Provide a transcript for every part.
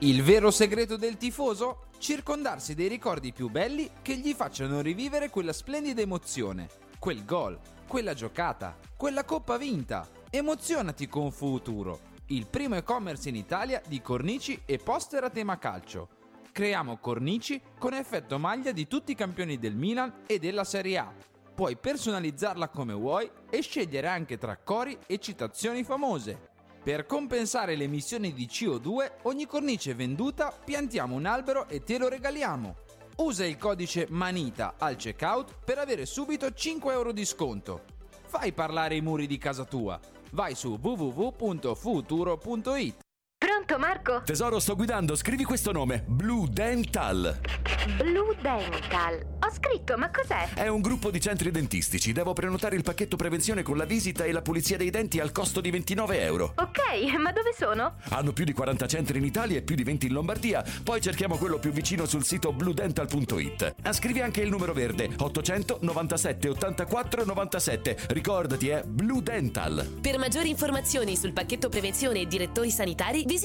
Il vero segreto del tifoso? Circondarsi dei ricordi più belli che gli facciano rivivere quella splendida emozione, quel gol, quella giocata, quella coppa vinta. Emozionati con Futuro, il primo e-commerce in Italia di cornici e poster a tema calcio. Creiamo cornici con effetto maglia di tutti i campioni del Milan e della Serie A. Puoi personalizzarla come vuoi e scegliere anche tra cori e citazioni famose. Per compensare le emissioni di CO2, ogni cornice venduta piantiamo un albero e te lo regaliamo. Usa il codice MANITA al checkout per avere subito 5 euro di sconto. Fai parlare i muri di casa tua. Vai su www.futuro.it. Pronto Marco? Tesoro, sto guidando, scrivi questo nome. Blue Dental. Blue Dental. Ho scritto, ma cos'è? È un gruppo di centri dentistici. Devo prenotare il pacchetto prevenzione con la visita e la pulizia dei denti al costo di 29 euro. Ok, ma dove sono? Hanno più di 40 centri in Italia e più di 20 in Lombardia. Poi cerchiamo quello più vicino sul sito bluedental.it. Ah, Scrivi anche il numero verde 800 97 84 97. Ricordati, è Blue Dental. Per maggiori informazioni sul pacchetto prevenzione e direttori sanitari, visita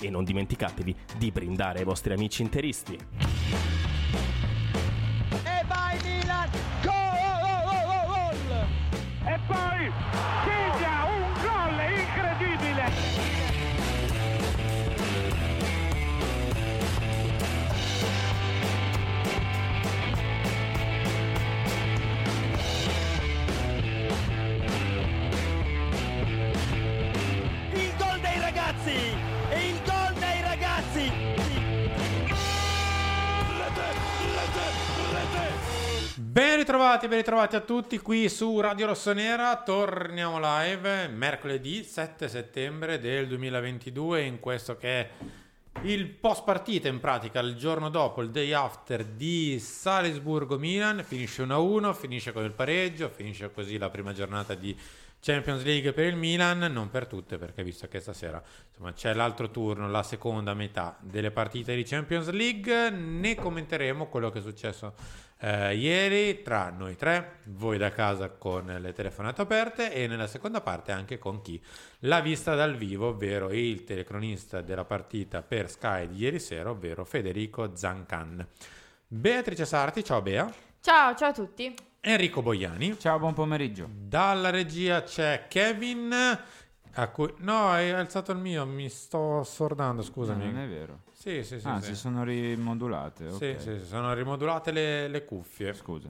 e non dimenticatevi di brindare ai vostri amici interisti. E vai Milan! Gol! E poi segna Ben ritrovati, ben ritrovati a tutti qui su Radio Rossonera. Torniamo live mercoledì 7 settembre del 2022 in questo che è il post partita in pratica, il giorno dopo, il day after di Salisburgo-Milan. Finisce 1-1, finisce con il pareggio, finisce così la prima giornata di Champions League per il Milan, non per tutte perché visto che stasera insomma, c'è l'altro turno, la seconda metà delle partite di Champions League, ne commenteremo quello che è successo eh, ieri tra noi tre, voi da casa con le telefonate aperte e nella seconda parte anche con chi l'ha vista dal vivo, ovvero il telecronista della partita per Sky di ieri sera, ovvero Federico Zancan. Beatrice Sarti, ciao Bea. Ciao, ciao a tutti. Enrico Boiani. Ciao, buon pomeriggio. Dalla regia c'è Kevin. Cui... No, hai alzato il mio, mi sto sordando, scusami. Non è vero. Sì, sì, sì. Ah, sì. si sono rimodulate. Sì, ok. sì, sì, sono rimodulate le, le cuffie. Scusa.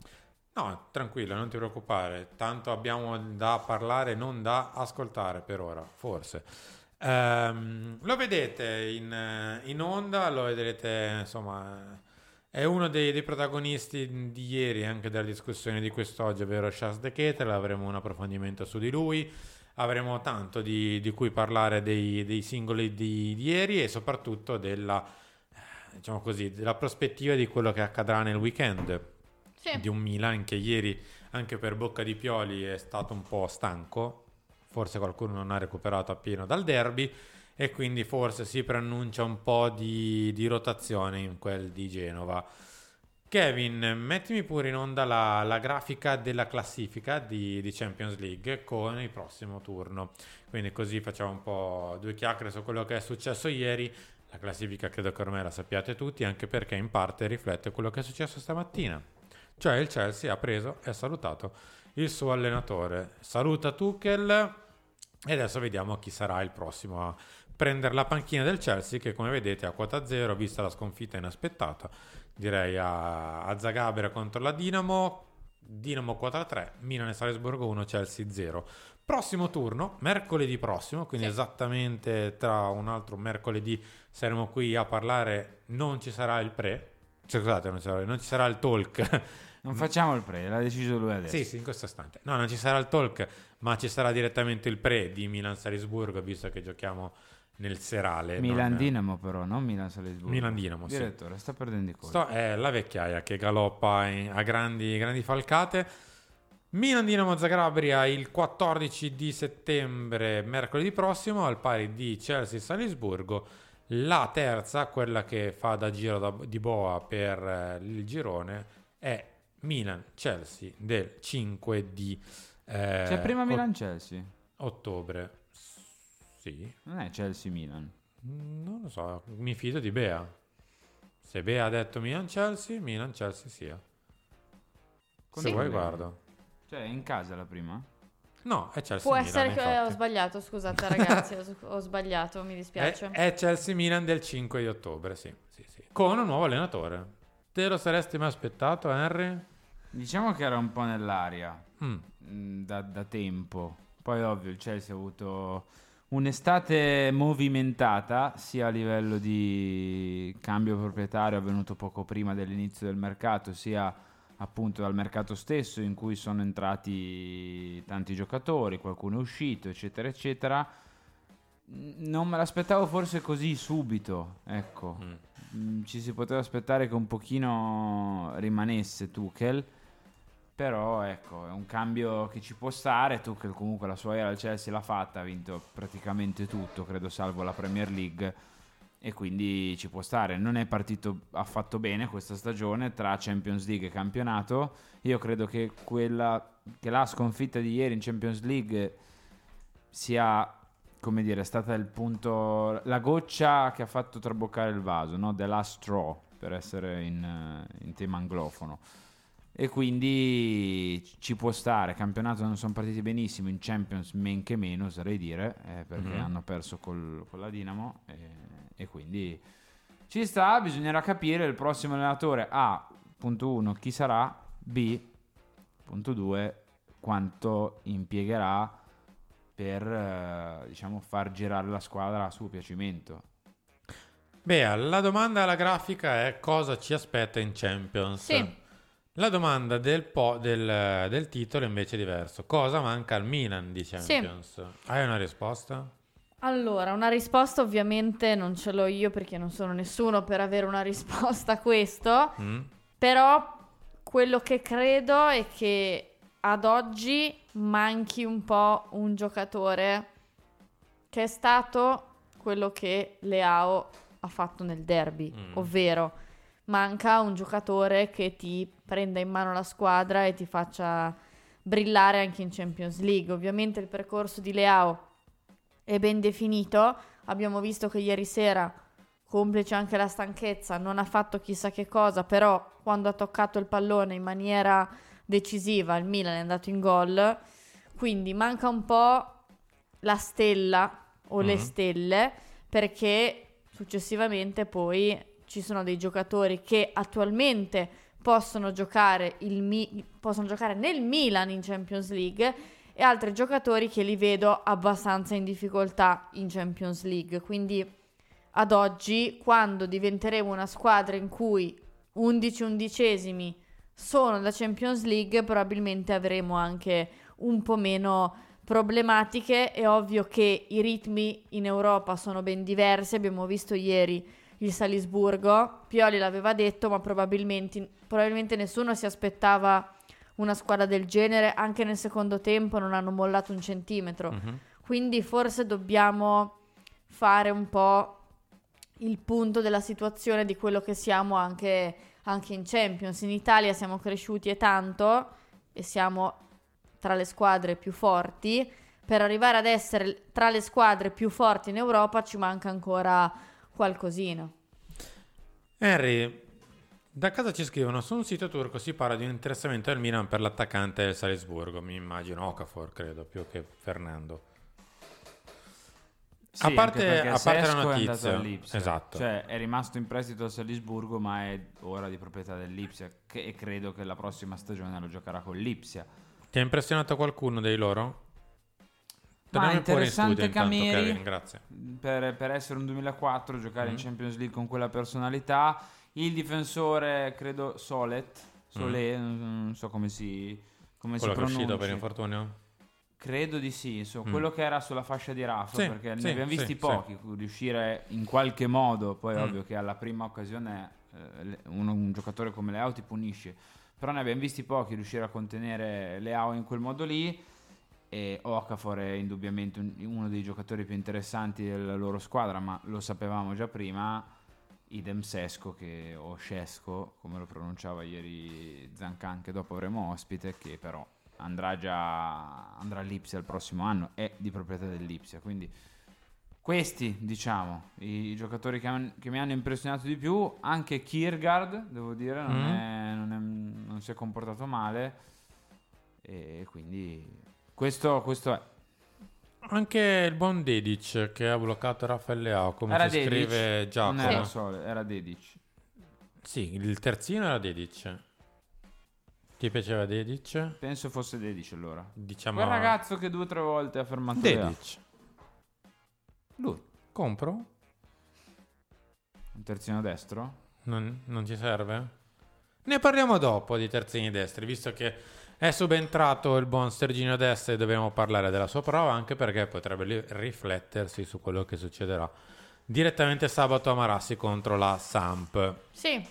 No, tranquillo, non ti preoccupare. Tanto abbiamo da parlare, non da ascoltare per ora, forse. Ehm, lo vedete in, in onda, lo vedrete, insomma, è uno dei, dei protagonisti di ieri, anche della discussione di quest'oggi, ovvero Charles De Ketel. Avremo un approfondimento su di lui. Avremo tanto di, di cui parlare dei, dei singoli di, di ieri e soprattutto della, eh, diciamo così, della prospettiva di quello che accadrà nel weekend Sì. di un Milan che ieri anche per bocca di Pioli è stato un po' stanco, forse qualcuno non ha recuperato appieno dal derby e quindi forse si preannuncia un po' di, di rotazione in quel di Genova. Kevin, mettimi pure in onda la, la grafica della classifica di, di Champions League con il prossimo turno. Quindi così facciamo un po' due chiacchiere su quello che è successo ieri. La classifica credo che ormai la sappiate tutti, anche perché in parte riflette quello che è successo stamattina. Cioè il Chelsea ha preso e ha salutato il suo allenatore. Saluta Tuchel e adesso vediamo chi sarà il prossimo a prendere la panchina del Chelsea che come vedete a quota 0 vista la sconfitta inaspettata direi a, a Zagabria contro la Dinamo Dinamo quota 3 Milan e Salisburgo 1 Chelsea 0 prossimo turno mercoledì prossimo quindi Sì. esattamente tra un altro mercoledì saremo qui a parlare non ci sarà il pre cioè, scusate non ci sarà, non ci sarà il talk Non facciamo il pre, l'ha deciso lui adesso. sì, sì, in questo istante. No, non ci sarà il talk, ma ci sarà direttamente il pre di Milan-Salisburgo, visto che giochiamo nel serale. Milan non- però, non Milan Salisburgo. Milan Dinamo, sì. Direttore, sta perdendo i colpi. È la vecchiaia che galoppa in- a grandi, grandi falcate. Milan Dinamo Zagabria il 14 di settembre, mercoledì prossimo, al pari di Chelsea Salisburgo. La terza, quella che fa da giro da- di boa per eh, il girone, è Milan Chelsea del 5 di eh, C'è prima ot- Milan-Chelsea. ottobre. Sì, Non è Chelsea-Milan. non lo so, mi fido di Bea. Se Bea ha detto Milan Chelsea, Milan Chelsea sia. Se Sì. vuoi guardo. Cioè, è in casa la prima? No, è Chelsea Può Milan. essere che ho infatti. sbagliato, scusate ragazzi, ho, ho sbagliato, mi dispiace. È, è Chelsea Milan del 5 di ottobre, sì, sì, sì. Con un nuovo allenatore. Te lo saresti mai aspettato, Henry? Diciamo che era un po' nell'aria Mm. Mm, da, da tempo. Poi, ovvio, il Chelsea ha avuto un'estate movimentata, sia a livello di cambio proprietario avvenuto poco prima dell'inizio del mercato, sia appunto dal mercato stesso in cui sono entrati tanti giocatori, qualcuno è uscito, eccetera, eccetera. Mm, Non me l'aspettavo forse così subito, ecco. Mm, Ci si poteva aspettare che un pochino rimanesse Tuchel, però ecco, è un cambio che ci può stare. Tuchel comunque la sua era al Chelsea l'ha fatta, ha vinto praticamente tutto, credo salvo la Premier League e quindi ci può stare. Non è partito affatto bene questa stagione tra Champions League e campionato. Io credo che quella che la sconfitta di ieri in Champions League sia come dire, è stata il punto la goccia che ha fatto traboccare il vaso, no? The last straw per essere in, in tema anglofono. E quindi ci può stare. Campionato non sono partiti benissimo, in Champions men che meno, oserei dire, eh, perché Mhm. hanno perso col- con la Dinamo. E, e quindi ci sta. Bisognerà capire il prossimo allenatore. A, punto 1, chi sarà. B, punto 2, quanto impiegherà per eh, diciamo far girare la squadra a suo piacimento. Beh, la domanda alla grafica è cosa ci aspetta in Champions? Sì. La domanda del, po- del- del titolo invece è diverso. Cosa manca al Milan di Champions? Hai una risposta? Allora, una risposta ovviamente non ce l'ho io perché non sono nessuno per avere una risposta a questo, Mm? però quello che credo è che ad oggi manchi un po' un giocatore che è stato quello che Leao ha fatto nel derby, Mm. ovvero manca un giocatore che ti prenda in mano la squadra e ti faccia brillare anche in Champions League. Ovviamente il percorso di Leao è ben definito. Abbiamo visto che ieri sera, complice anche la stanchezza, non ha fatto chissà che cosa, però quando ha toccato il pallone in maniera decisiva il Milan è andato in gol. Quindi manca un po' la stella o le Mhm. stelle perché successivamente poi ci sono dei giocatori che attualmente possono giocare, Mi- possono giocare nel Milan in Champions League e altri giocatori che li vedo abbastanza in difficoltà in Champions League. Quindi ad oggi, quando diventeremo una squadra in cui 11 undicesimi sono da Champions League, probabilmente avremo anche un po' meno problematiche. È ovvio che i ritmi in Europa sono ben diversi. Abbiamo visto ieri il Salisburgo. Pioli l'aveva detto, ma probabilmente, probabilmente nessuno si aspettava una squadra del genere. Anche nel secondo tempo non hanno mollato un centimetro. Mhm. Quindi forse dobbiamo fare un po' il punto della situazione di quello che siamo anche, anche in Champions. In Italia siamo cresciuti e tanto e siamo tra le squadre più forti. Per arrivare ad essere tra le squadre più forti in Europa ci manca ancora qualcosina. Henry, da casa ci scrivono, su un sito turco si parla di un interessamento del Milan per l'attaccante del Salisburgo, mi immagino Okafor credo, più che Fernando. Sì, a parte, a parte la notizia, esatto. Cioè, è rimasto in prestito al Salisburgo, ma è ora di proprietà dell'Ipsia. Che, e credo che la prossima stagione lo giocherà con l'Ipsia. Ti ha impressionato qualcuno dei loro? Ma Torniamo in interessante intanto, Cameri Kevin, grazie. per, per essere un 2004 giocare in Mhm. Champions League con quella personalità. Il difensore, credo Solet, Solé, non non so come si, come Mm. Quello si è uscito per infortunio? Credo di sì, insomma, Mm. quello che era sulla fascia di Rafa, Sì, perché sì, ne abbiamo visti sì. pochi, riuscire in qualche modo, poi Mm. ovvio che alla prima occasione eh, uno- un giocatore come Leao ti punisce, però ne abbiamo visti pochi riuscire a contenere Leao in quel modo lì e Okafor è indubbiamente un- uno dei giocatori più interessanti della loro squadra, ma lo sapevamo già prima, idem Sesco che, o Scesco, come lo pronunciava ieri Zancan, che dopo avremo ospite, che però andrà già andrà all'Ipsia il prossimo anno, è di proprietà dell'Ipsia, quindi questi diciamo i, giocatori che, han- che mi hanno impressionato di più, anche Kiergaard, devo dire, non, Mm. è- non è- non si è comportato male e quindi questo, questo è. Anche il buon Dedic che ha bloccato Raffaele Leao, come Era ci Dedic, scrive Giacomo. non era Sole, era Dedic. Sì, il terzino era Dedic. Ti piaceva Dedic? Penso fosse Dedic allora. Diciamo Quel ragazzo che due o tre volte ha fermato Leao. Dedic. Lui. Compro? Un terzino destro? Non, non ci serve? Ne parliamo dopo di terzini destri, visto che è subentrato il buon Serginio Desta e dobbiamo parlare della sua prova, anche perché potrebbe riflettersi su quello che succederà direttamente sabato a Marassi contro la Samp. Sì,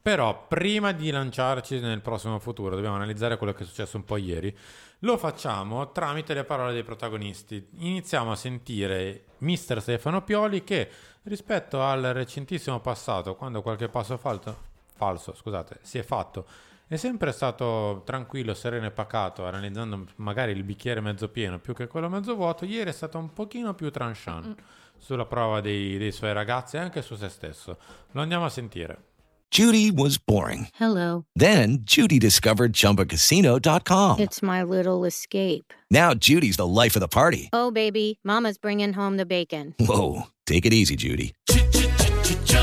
Però prima di lanciarci nel prossimo futuro dobbiamo analizzare quello che è successo un po' ieri. Lo facciamo tramite le parole dei protagonisti. Iniziamo a sentire mister Stefano Pioli che rispetto al recentissimo passato, quando qualche passo falso, falso scusate, si è fatto, è sempre stato tranquillo, sereno e pacato, analizzando magari il bicchiere mezzo pieno più che quello mezzo vuoto. Ieri è stato un pochino più tranchant sulla prova dei, dei suoi ragazzi e anche su se stesso. Lo andiamo a sentire. Judy was boring. Hello. Then Judy discovered ChumbaCasino.com. It's my little escape. Now Judy's the life of the party. Oh, baby, Mama's bringing home the bacon. Whoa, take it easy, Judy.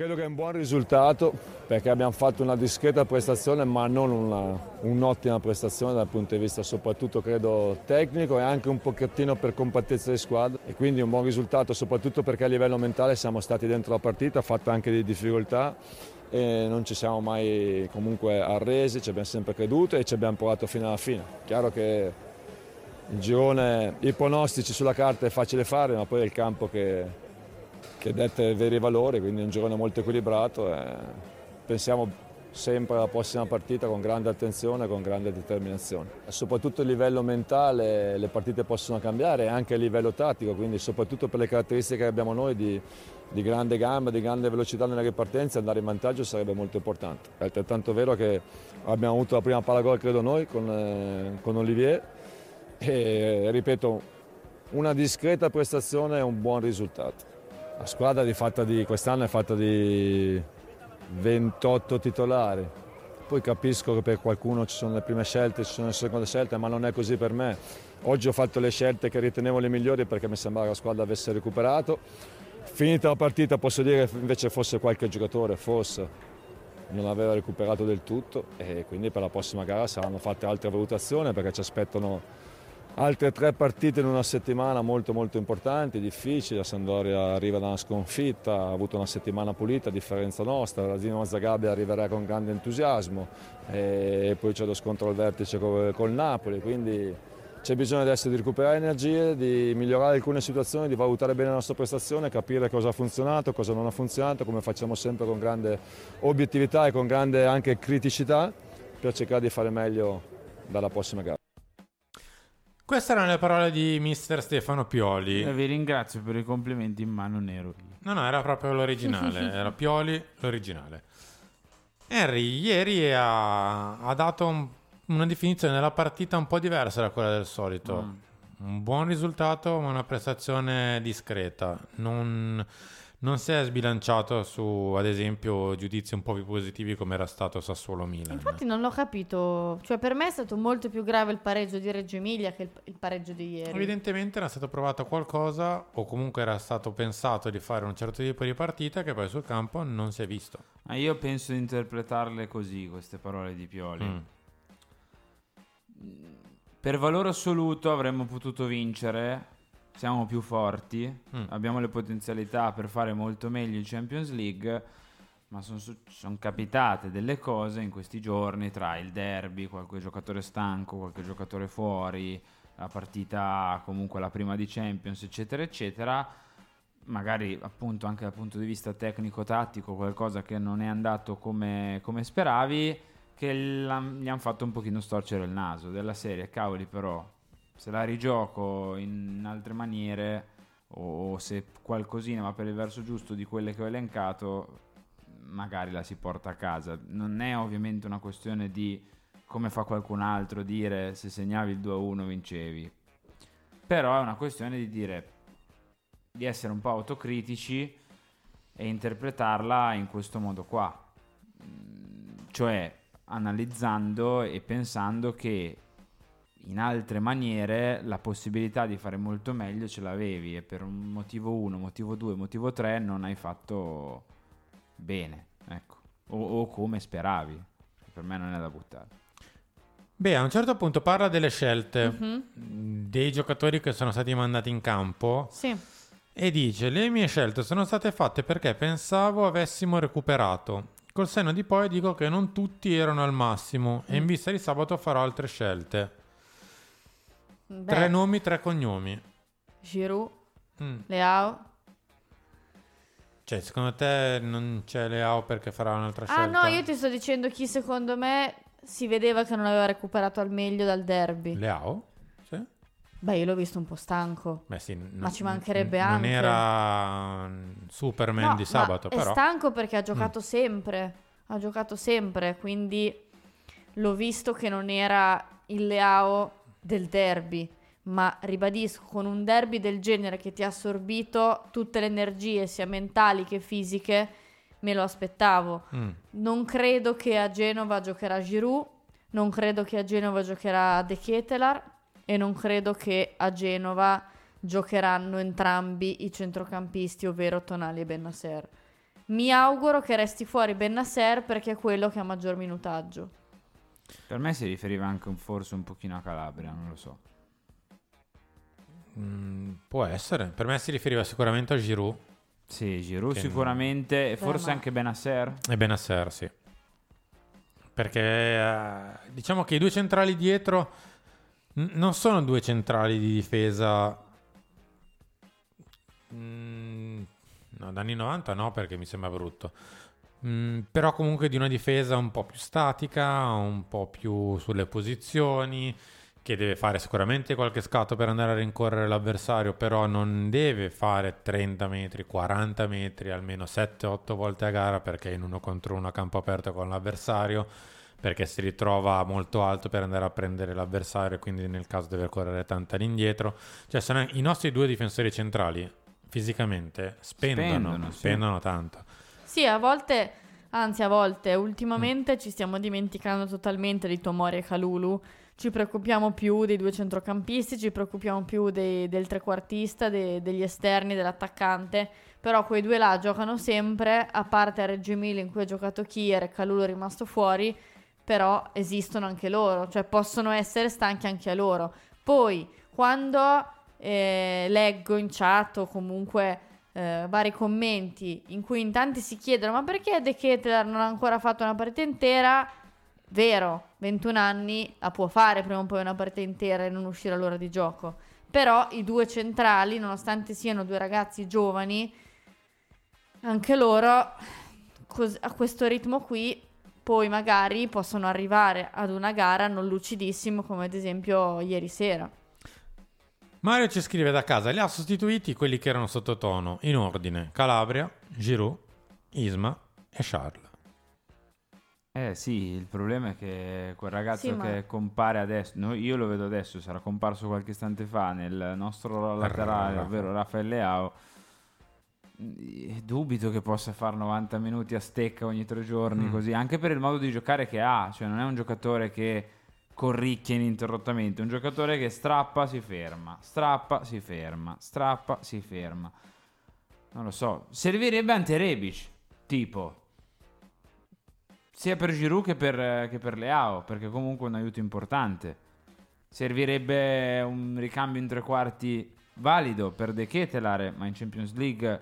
Credo che è un buon risultato perché abbiamo fatto una discreta prestazione ma non una- un'ottima prestazione dal punto di vista soprattutto credo tecnico e anche un pochettino per compattezza di squadra e quindi un buon risultato soprattutto perché a livello mentale siamo stati dentro la partita, fatto anche di difficoltà e non ci siamo mai comunque arresi, ci abbiamo sempre creduto e ci abbiamo provato fino alla fine. Chiaro che il girone, i pronostici sulla carta è facile fare ma poi è il campo che che detta i veri valori, quindi un girone molto equilibrato e pensiamo sempre alla prossima partita con grande attenzione e con grande determinazione. Soprattutto a livello mentale le partite possono cambiare anche a livello tattico, quindi soprattutto per le caratteristiche che abbiamo noi di, di grande gamma, di grande velocità nelle ripartenze, andare in vantaggio sarebbe molto importante. È altrettanto vero che abbiamo avuto la prima palla gol credo noi con, eh, con Olivier e ripeto una discreta prestazione e un buon risultato. La squadra di di, quest'anno è fatta di 28 titolari. Poi capisco che per qualcuno ci sono le prime scelte, ci sono le seconde scelte, ma non è così per me. Oggi ho fatto le scelte che ritenevo le migliori perché mi sembrava che la squadra avesse recuperato. Finita la partita posso dire che invece fosse qualche giocatore, forse non aveva recuperato del tutto e quindi per la prossima gara saranno fatte altre valutazioni perché ci aspettano altre tre partite in una settimana molto molto importanti, difficili. La Sandoria arriva da una sconfitta, ha avuto una settimana pulita a differenza nostra. La Dinamo Zagabria arriverà con grande entusiasmo e poi c'è lo scontro al vertice col, col Napoli, quindi c'è bisogno adesso di recuperare energie, di migliorare alcune situazioni, di valutare bene la nostra prestazione, capire cosa ha funzionato, cosa non ha funzionato, come facciamo sempre con grande obiettività e con grande anche criticità per cercare di fare meglio dalla prossima gara. Queste erano le parole di mister Stefano Pioli. Eh, vi ringrazio per i complimenti, ma non ero io. No, no, era proprio l'originale. era Pioli l'originale. Henry ieri ha, ha dato un- una definizione della partita un po' diversa da quella del solito. Mm. Un buon risultato, ma una prestazione discreta. Non, non si è sbilanciato su, ad esempio, giudizi un po' più positivi come era stato Sassuolo-Milan. Infatti non l'ho capito. Cioè, per me è stato molto più grave il pareggio di Reggio Emilia che il, il pareggio di ieri. Evidentemente era stato provato qualcosa o comunque era stato pensato di fare un certo tipo di partita che poi sul campo non si è visto. Ma io penso di interpretarle così, queste parole di Pioli. Mm. Per valore assoluto avremmo potuto vincere, siamo più forti, Mm. abbiamo le potenzialità per fare molto meglio in Champions League, ma sono capitate delle cose in questi giorni tra il derby, qualche giocatore stanco, qualche giocatore fuori, la partita comunque la prima di Champions, eccetera, eccetera. Magari appunto anche dal punto di vista tecnico-tattico qualcosa che non è andato come, come speravi, che gli hanno fatto un pochino storcere il naso della serie. Cavoli però, se la rigioco in altre maniere o se qualcosina va per il verso giusto di quelle che ho elencato, magari la si porta a casa. Non è ovviamente una questione di come fa qualcun altro dire se segnavi il 2-1 vincevi. Però è una questione di dire di essere un po' autocritici e interpretarla in questo modo qua. Cioè analizzando e pensando che in altre maniere la possibilità di fare molto meglio ce l'avevi e per un motivo 1, motivo 2, motivo 3 non hai fatto bene, ecco. O, o come speravi. Per me non è da buttare. Beh, a un certo punto parla delle scelte Mhm. dei giocatori che sono stati mandati in campo Sì. e dice: Le mie scelte sono state fatte perché pensavo avessimo recuperato. Col senno di poi dico che non tutti erano al massimo e in Mm. vista di sabato farò altre scelte. Beh, Tre nomi, tre cognomi. Giroud, Mm. Leao. Cioè, secondo te non c'è Leao perché farà un'altra Ah scelta? no, io ti sto dicendo chi secondo me si vedeva che non aveva recuperato al meglio dal derby. Leao? Sì. Beh, io l'ho visto un po' stanco. Beh, sì, n- Ma ci mancherebbe n- anche. Non era mm, Superman No, di ma sabato, È però. stanco perché ha giocato Mm. sempre. Ha giocato sempre, quindi l'ho visto che non era il Leao del derby. Ma ribadisco, con un derby del genere che ti ha assorbito tutte le energie, sia mentali che fisiche, me lo aspettavo. Mm. Non credo che a Genova giocherà Giroud, non credo che a Genova giocherà De Ketelar e non credo che a Genova giocheranno entrambi i centrocampisti, ovvero Tonali e Bennasser. Mi auguro che resti fuori Bennasser perché è quello che ha maggior minutaggio. Per me si riferiva anche un- forse un pochino a Calabria, non lo so. Mm, può essere. Per me si riferiva sicuramente a Giroud. Sì, Giroud sicuramente, e forse ma- anche Benasser. E Benasser, sì. Perché eh, diciamo che i due centrali dietro n- non sono due centrali di difesa. Mm, no, da anni 90 no, perché mi sembra brutto. Mm, però comunque di una difesa un po' più statica, un po' più sulle posizioni, che deve fare sicuramente qualche scatto per andare a rincorrere l'avversario, però non deve fare 30 metri, 40 metri, almeno 7-8 volte a gara perché è in uno contro uno a campo aperto con l'avversario, perché si ritrova molto alto per andare a prendere l'avversario quindi nel caso deve correre tanto all'indietro. Cioè i nostri due difensori centrali fisicamente spendono, Spendono, spendono, sì. tanto. Sì, a volte, anzi a volte, ultimamente ci stiamo dimenticando totalmente di Tomori e Calulu. Ci preoccupiamo più dei due centrocampisti, ci preoccupiamo più dei- del trequartista, dei- degli esterni, dell'attaccante. Però quei due là giocano sempre, a parte a Reggio Emilia in cui ha giocato Kier e Calulu è rimasto fuori, però esistono anche loro, cioè possono essere stanchi anche a loro. Poi, quando eh, leggo in chat o comunque eh, vari commenti in cui in tanti si chiedono ma perché De Ketelaar non ha ancora fatto una partita intera? vero, 21 anni la può fare prima o poi una partita intera e non uscire all'ora di gioco. Però i due centrali, nonostante siano due ragazzi giovani, anche loro cos- a questo ritmo qui poi magari possono arrivare ad una gara non lucidissimo come ad esempio ieri sera. Mario ci scrive da casa, li ha sostituiti quelli che erano sottotono, in ordine, Calabria, Giroud, Isma e Charles. Eh sì, il problema è che quel ragazzo Sì, ma- che compare adesso, no, io lo vedo adesso, sarà comparso qualche istante fa nel nostro laterale, Ra- ovvero Raffaele Leao. Eh, Dubito che possa fare 90 minuti a stecca ogni tre giorni, Mm. così, anche per il modo di giocare che ha, cioè non è un giocatore che corricchia ininterrottamente, un giocatore che strappa, si ferma, strappa, si ferma, strappa, si ferma. Non lo so, servirebbe Ante Rebic, tipo, sia per Giroud che per, che per Leao, perché comunque è un aiuto importante. Servirebbe un ricambio in tre quarti valido per De Ketelare, ma in Champions League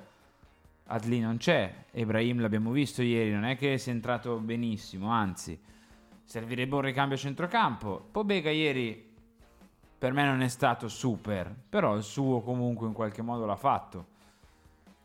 Adli non c'è. Ibrahim l'abbiamo visto ieri, non è che sia entrato benissimo, anzi, servirebbe un ricambio a centrocampo. Pobega ieri per me non è stato super, però il suo comunque in qualche modo l'ha fatto.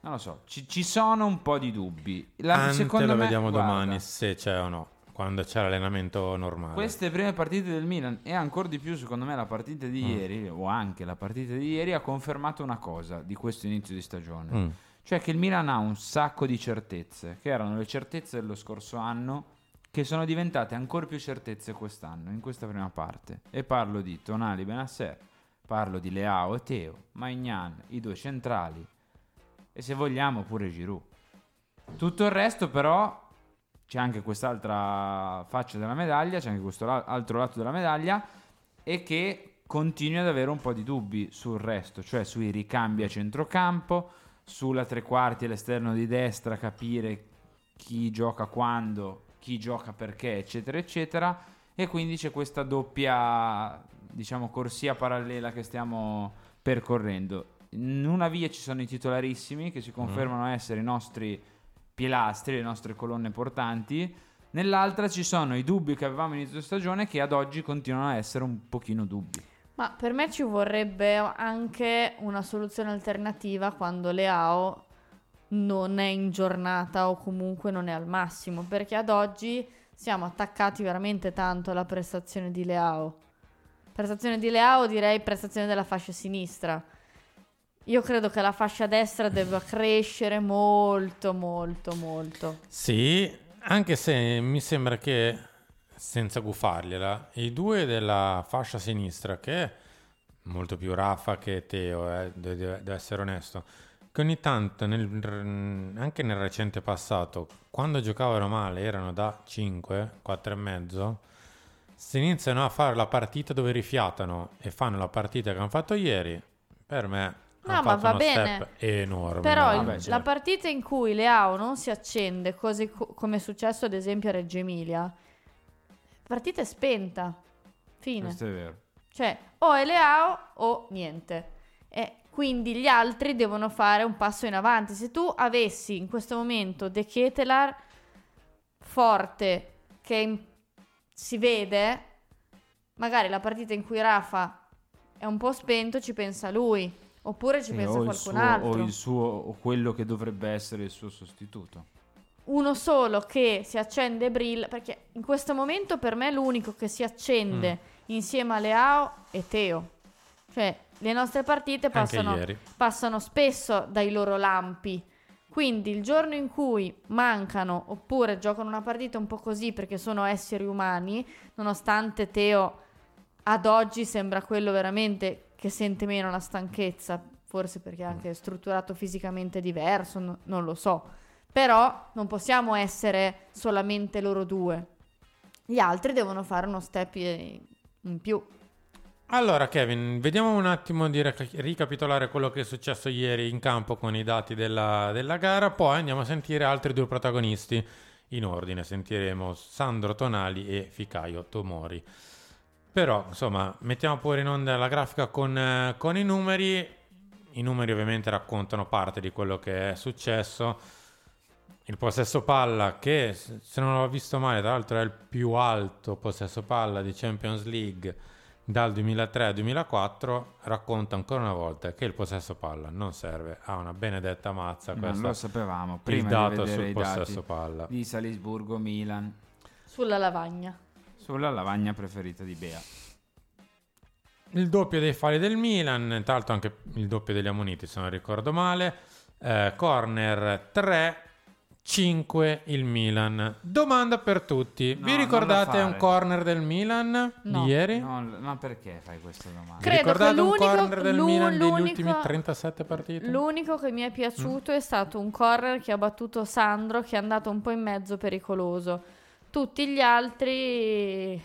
Non lo so, ci, ci sono un po' di dubbi. La, Ante secondo lo me, vediamo guarda, domani se c'è o no, quando c'è l'allenamento normale. Queste prime partite del Milan e ancora di più secondo me la partita di Mm. ieri o anche la partita di ieri ha confermato una cosa di questo inizio di stagione. Mm. Cioè che il Milan ha un sacco di certezze, che erano le certezze dello scorso anno, che sono diventate ancora più certezze quest'anno, in questa prima parte. E parlo di Tonali Benasser, parlo di Leao e Teo, Maignan, i due centrali, e se vogliamo pure Giroud. Tutto il resto però c'è anche quest'altra faccia della medaglia, c'è anche questo altro lato della medaglia e che continui ad avere un po' di dubbi sul resto, cioè sui ricambi a centrocampo, sulla tre quarti all'esterno di destra, capire chi gioca quando, chi gioca perché, eccetera, eccetera. E quindi c'è questa doppia, diciamo, corsia parallela che stiamo percorrendo. In una via ci sono i titolarissimi che si confermano essere i nostri pilastri, le nostre colonne portanti. Nell'altra ci sono i dubbi che avevamo inizio di stagione che ad oggi continuano a essere un pochino dubbi. Ma per me ci vorrebbe anche una soluzione alternativa quando Leao non è in giornata o comunque non è al massimo, perché ad oggi siamo attaccati veramente tanto alla prestazione di Leao. Prestazione di Leao direi prestazione della fascia sinistra. Io credo che la fascia destra debba crescere molto, molto, molto. Sì, anche se mi sembra che, senza gufargliela, i due della fascia sinistra, che è molto più Raffa che Teo, eh, de- de- devo essere onesto, che ogni tanto, nel- anche nel recente passato, quando giocavano male, erano da 5, 4 e mezzo, se iniziano a fare la partita dove rifiatano e fanno la partita che hanno fatto ieri, per me No, hanno ma va bene. enorme. Però il- Vabbè, cioè. la partita in cui Leao non si accende, così co- come è successo ad esempio a Reggio Emilia, la partita è spenta. Fine. Questo è vero. Cioè, o è Leao o niente. Quindi gli altri devono fare un passo in avanti. Se tu avessi in questo momento De Ketelar forte, che si vede, magari la partita in cui Rafa è un po' spento ci pensa lui. Oppure ci Sì, pensa qualcun suo- altro. O, il suo, o quello che dovrebbe essere il suo sostituto. uno solo che si accende brilla, perché in questo momento per me l'unico che si accende Mm. insieme a Leao è Teo. Cioè, le nostre partite passano, passano spesso dai loro lampi. Quindi il giorno in cui mancano oppure giocano una partita un po' così perché sono esseri umani, nonostante Teo ad oggi sembra quello veramente che sente meno la stanchezza, forse perché è anche strutturato fisicamente diverso, no- non lo so. Però non possiamo essere solamente loro due. Gli altri devono fare uno step i- in più. Allora, Kevin, vediamo un attimo di ricapitolare quello che è successo ieri in campo con i dati della, della gara, poi andiamo a sentire altri due protagonisti in ordine. Sentiremo Sandro Tonali e Ficaio Tomori. Però, insomma, mettiamo pure in onda la grafica con, con i numeri. I numeri ovviamente raccontano parte di quello che è successo. il possesso palla che, se non l'ho visto male, tra l'altro è il più alto possesso palla di Champions League dal 2003 al 2004, racconta ancora una volta che il possesso palla non serve a una benedetta mazza. Non questo lo sapevamo il prima dato di vedere sul i possesso palla. di Salisburgo Milan Sulla lavagna. sulla lavagna preferita di Bea. Il doppio dei falli del Milan, tra l'altro anche il doppio degli ammoniti se non ricordo male. Eh, corner 3, 5 il Milan. Domanda per tutti. No, Vi ricordate un corner del Milan No. di ieri? No, ma perché fai questa domanda? Vi Credo che ricordate un l'unico- corner del Milan degli l'unico- ultimi 37 partite? L'unico che mi è piaciuto è stato un corner che ha battuto Sandro che è andato un po' in mezzo pericoloso. Tutti gli altri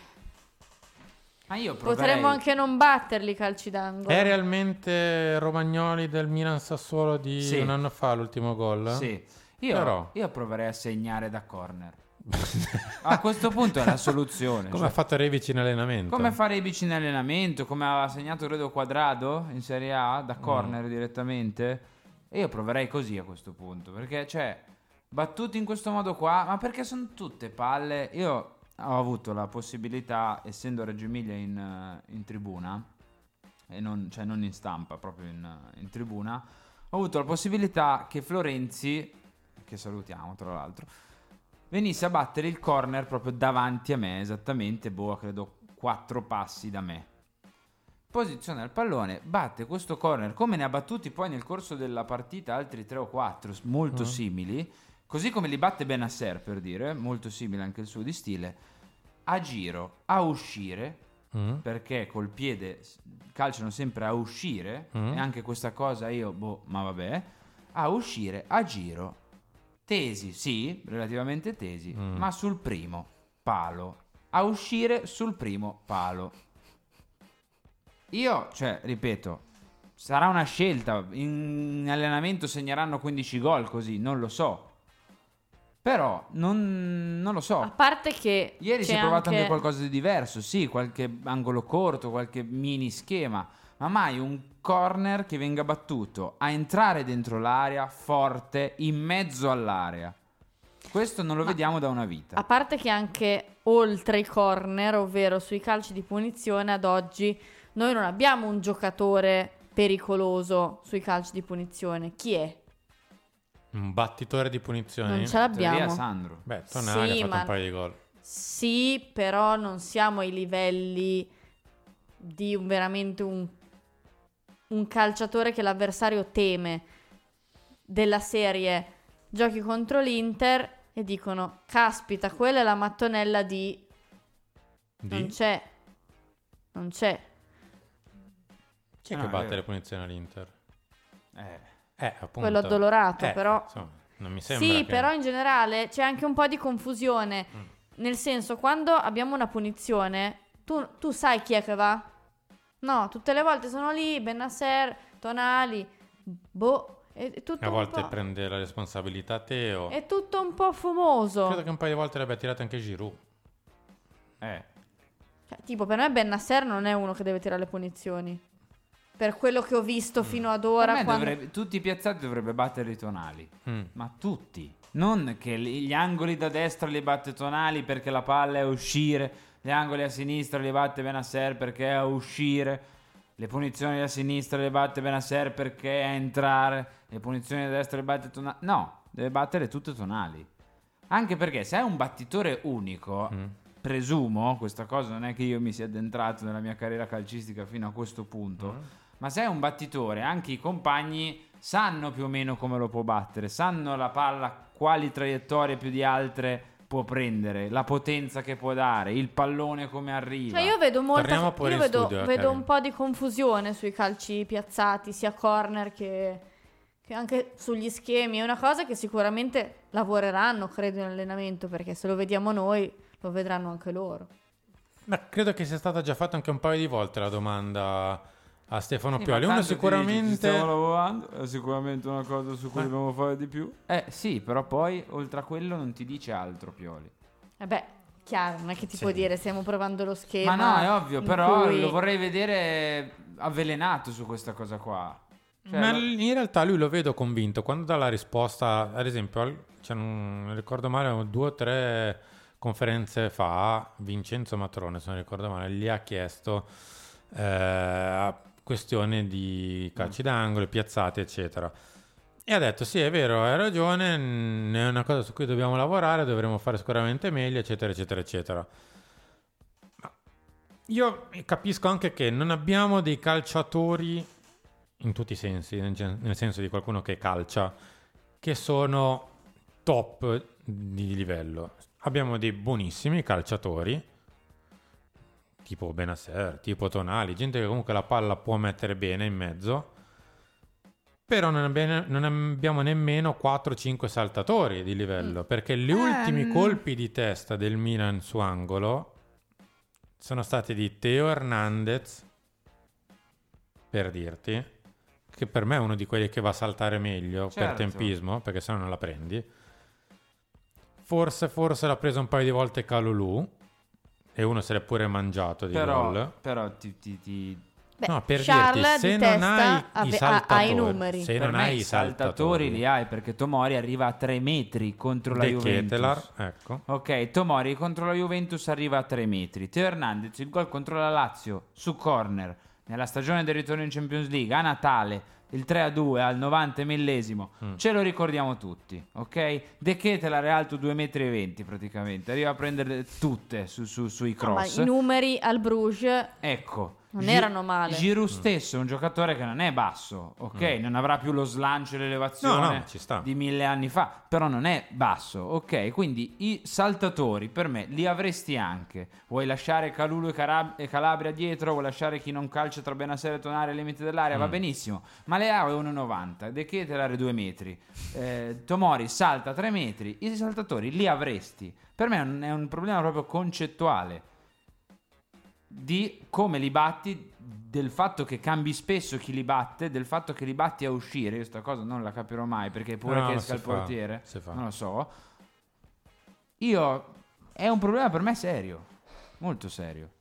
Ma io proverei... potremmo anche non batterli calci d'angolo. È realmente Romagnoli del Milan Sassuolo di Sì. un anno fa l'ultimo gol? Sì. Io, Però- io proverei a segnare da corner. a questo punto è la soluzione. Come cioè, ha fatto Rebic in allenamento? come fare i vicini in allenamento, come ha segnato Redo Quadrado in Serie A Mm. da corner direttamente. E io proverei così a questo punto, perché cioè battuti in questo modo qua, ma perché sono tutte palle. Io ho avuto la possibilità, essendo Reggio Emilia in, eh, in tribuna, e non, cioè non in stampa, proprio in, in tribuna, ho avuto la possibilità che Florenzi, che salutiamo tra l'altro, venisse a battere il corner proprio davanti a me, esattamente, boh, credo quattro passi da me. Posiziona il pallone, batte questo corner, come ne ha battuti poi nel corso della partita altri tre o quattro, molto Mm. simili, così come li batte Benasser per dire, molto simile anche il suo di stile, a giro, a uscire, Mm. perché col piede calciano sempre a uscire, Mm. e anche questa cosa io, boh, ma vabbè, a uscire, a giro, tesi, sì, relativamente tesi, Mm. ma sul primo palo, a uscire sul primo palo. Io, cioè, ripeto, sarà una scelta, in allenamento segneranno 15 gol così, non lo so. Però non, non lo so. A parte che Ieri si è provato anche... anche qualcosa di diverso, sì, qualche angolo corto, qualche mini schema, ma mai un corner che venga battuto a entrare dentro l'area forte in mezzo all'area. Questo non lo vediamo da una vita. A parte che anche oltre i corner, ovvero sui calci di punizione, ad oggi noi non abbiamo un giocatore pericoloso sui calci di punizione. Chi è? Un battitore di punizioni? Non ce l'abbiamo. Teoria Sandro. Beh, Tonali Sì, ha fatto ma- un paio di gol. Sì, però non siamo ai livelli di un, veramente un, un calciatore che l'avversario teme della serie. Giochi contro l'Inter e dicono, caspita, quella è la mattonella di... Di? Non c'è. Non c'è. Chi è Ah, che è batte vero. le punizioni all'Inter? Eh. Eh, appunto. Quello addolorato, Eh, però. insomma, non mi sembra Sì, che- però in generale c'è anche un po' di confusione. Mm. Nel senso, quando abbiamo una punizione, tu, tu sai chi è che va? No, tutte le volte sono lì, Benasser, Tonali, boh, è, tutto A un volte po'... prende la responsabilità Teo. È tutto un po' fumoso. Credo che un paio di volte l'abbia tirata anche Giroud. Eh. Cioè, tipo, per me Benasser non è uno che deve tirare le punizioni. Per quello che ho visto fino ad Per ora. me quando- dovrebbe- tutti i piazzati dovrebbe battere i tonali. Mm. Ma tutti. Non che li- gli angoli da destra li batte Tonali perché la palla è uscire, gli angoli a sinistra li batte Benasser perché è a uscire, le punizioni a sinistra le batte Benasser perché è a entrare, le punizioni a destra le batte Tonali. No, deve battere tutte Tonali. Anche perché se è un battitore unico, Mm. presumo, questa cosa non è che io mi sia addentrato nella mia carriera calcistica fino a questo punto, Mm. ma se è un battitore, anche i compagni sanno più o meno come lo può battere, sanno la palla quali traiettorie più di altre può prendere, la potenza che può dare, il pallone come arriva. Cioè, io vedo molta. Io vedo, studio, vedo un po' di confusione sui calci piazzati, sia corner che, che anche sugli schemi. È una cosa che sicuramente lavoreranno, credo, in allenamento, perché se lo vediamo noi, lo vedranno anche loro. Ma credo che sia stata già fatta anche un paio di volte la domanda a Stefano Sì, Pioli. Uno sicuramente... stiamo lavorando, è sicuramente una cosa su cui Ma- dobbiamo fare di più. Eh sì, però poi oltre a quello non ti dice altro Pioli. Vabbè, chiaro, non è che ti Sì. può dire stiamo provando lo schema. Ma no, è ovvio, però cui- lo vorrei vedere avvelenato su questa cosa qua. Cioè, Ma lo- in realtà lui lo vedo convinto quando dà la risposta, ad esempio, cioè, non ricordo male, due o tre conferenze fa, Vincenzo Matrone, se non ricordo male, gli ha chiesto eh, a questione di calci d'angolo, piazzati, eccetera. E ha detto: Sì, è vero, hai ragione. È una cosa su cui dobbiamo lavorare, dovremo fare sicuramente meglio, eccetera, eccetera, eccetera. Ma Io capisco anche che non abbiamo dei calciatori in tutti i sensi, nel senso di qualcuno che calcia, che sono top di livello. Abbiamo dei buonissimi calciatori, tipo Benasser, tipo Tonali, gente che comunque la palla può mettere bene in mezzo. Però non, abbiamo- non abbiamo nemmeno 4-5 saltatori di livello. Perché gli ultimi Ehm. colpi di testa del Milan su angolo sono stati di Teo Hernandez, per dirti, che per me è uno di quelli che va a saltare meglio per Certo. tempismo, perché sennò non la prendi. Forse, forse l'ha preso un paio di volte Calulu e uno se l'è pure mangiato di però, gol. però ti, ti- ti- Beh, No, per Charles dirti, se di non hai i ave- ha- saltatori, ha i numeri. se per non hai i i saltatori saltatori, li hai perché Tomori arriva a 3 metri contro la De Juventus. Ketelar, ecco. Ok, Tomori contro la Juventus arriva a 3 metri. Teo Hernandez, il gol contro la Lazio su corner nella stagione del ritorno in Champions League a Natale, il 3-2 al 90 millesimo. Mm. Ce lo ricordiamo tutti, ok? De Ketelar è alto 2,20 metri praticamente, arriva a prendere tutte su- su- sui No, ma cross. i numeri al Bruges Ecco. Non Gi- erano male. Giroud stesso è un giocatore che non è basso, ok? Mm. Non avrà più lo slancio e l'elevazione No, no, ci sta. di mille anni fa, però non è basso, ok? Quindi i saltatori per me li avresti anche. Vuoi lasciare Calulu e, Carab- e Calabria dietro, vuoi lasciare chi non calcia tra Benasera e Tonare ai limiti dell'area, va Mm. benissimo. Ma Leao è 1,90, De Ketelar è 2 metri, eh, Tomori salta 3 metri, i saltatori li avresti. Per me è un- è un problema proprio concettuale di come li batti, del fatto che cambi spesso chi li batte, del fatto che li batti a uscire. Io sta cosa non la capirò mai perché pure No, che esca il fa, portiere, non lo so. Io è un problema per me serio, molto serio.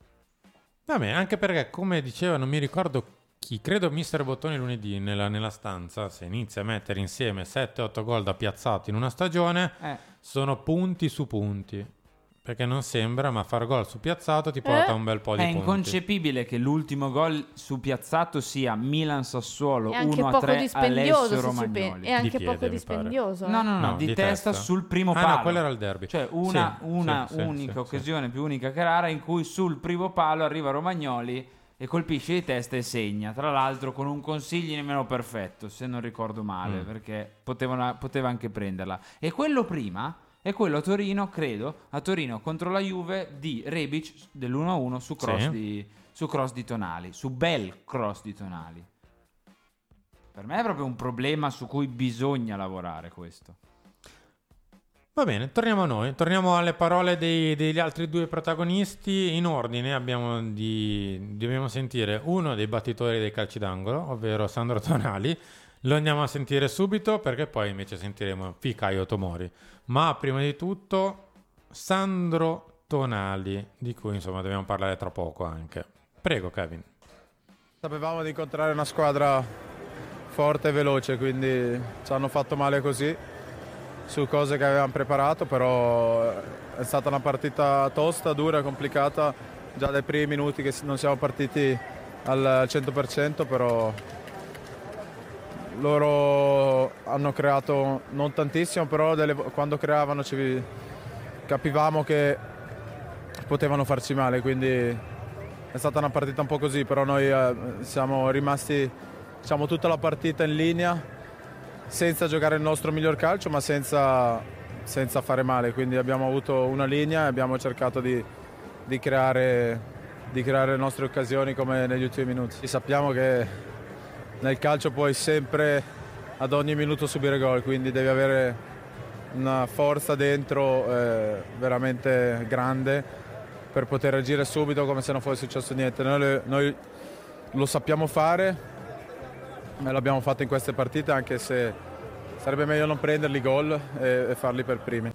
Vabbè, anche perché, come diceva, non mi ricordo chi, credo Mister Bottoni lunedì nella, nella stanza, se inizia a mettere insieme 7-8 gol da piazzati in una stagione, Eh. sono punti su punti. Perché non sembra, ma far gol su piazzato ti porta Eh? un bel po' di È punti. inconcepibile che l'ultimo gol su piazzato sia Milan-Sassuolo è anche 1 a poco 3 dispendioso. Alessio Se ci Romagnoli. pe- è anche piede, poco dispendioso. No, eh. no, no, No, di, di testa, testa. sul primo Ah, no, palo. quello era il derby. Cioè una, Sì, una sì, unica sì, occasione, più unica che rara, in cui sul primo palo arriva Romagnoli e colpisce di testa e segna. Tra l'altro con un consigli nemmeno perfetto, se non ricordo male, Mm. perché potevano- poteva anche prenderla. E quello prima è quello a Torino, credo, a Torino contro la Juve di Rebic dell'1-1 su cross, Sì. di, su cross di Tonali, su bel cross di Tonali. Per me è proprio un problema su cui bisogna lavorare questo. Va bene, torniamo a noi, torniamo alle parole dei- degli altri due protagonisti. In ordine abbiamo di, dobbiamo sentire uno dei battitori dei calci d'angolo, ovvero Sandro Tonali. Lo andiamo a sentire subito perché poi invece sentiremo Fikayo Tomori. Ma prima di tutto Sandro Tonali, di cui insomma dobbiamo parlare tra poco anche. Prego Kevin. Sapevamo di incontrare una squadra forte e veloce, quindi ci hanno fatto male così su cose che avevamo preparato, però è stata una partita tosta, dura, complicata, già dai primi minuti che non siamo partiti al 100%, però loro hanno creato non tantissimo, però delle quando creavano ci capivamo che potevano farci male, quindi è stata una partita un po' così, però noi eh, siamo rimasti diciamo, tutta la partita in linea senza giocare il nostro miglior calcio, ma senza, senza fare male. Quindi abbiamo avuto una linea e abbiamo cercato di, di creare, di creare le nostre occasioni come negli ultimi minuti. Sappiamo che nel calcio puoi sempre ad ogni minuto subire gol, quindi devi avere una forza dentro eh, veramente grande per poter agire subito come se non fosse successo niente. Noi, noi lo sappiamo fare, l'abbiamo fatto in queste partite anche se sarebbe meglio non prenderli gol e, e farli per primi.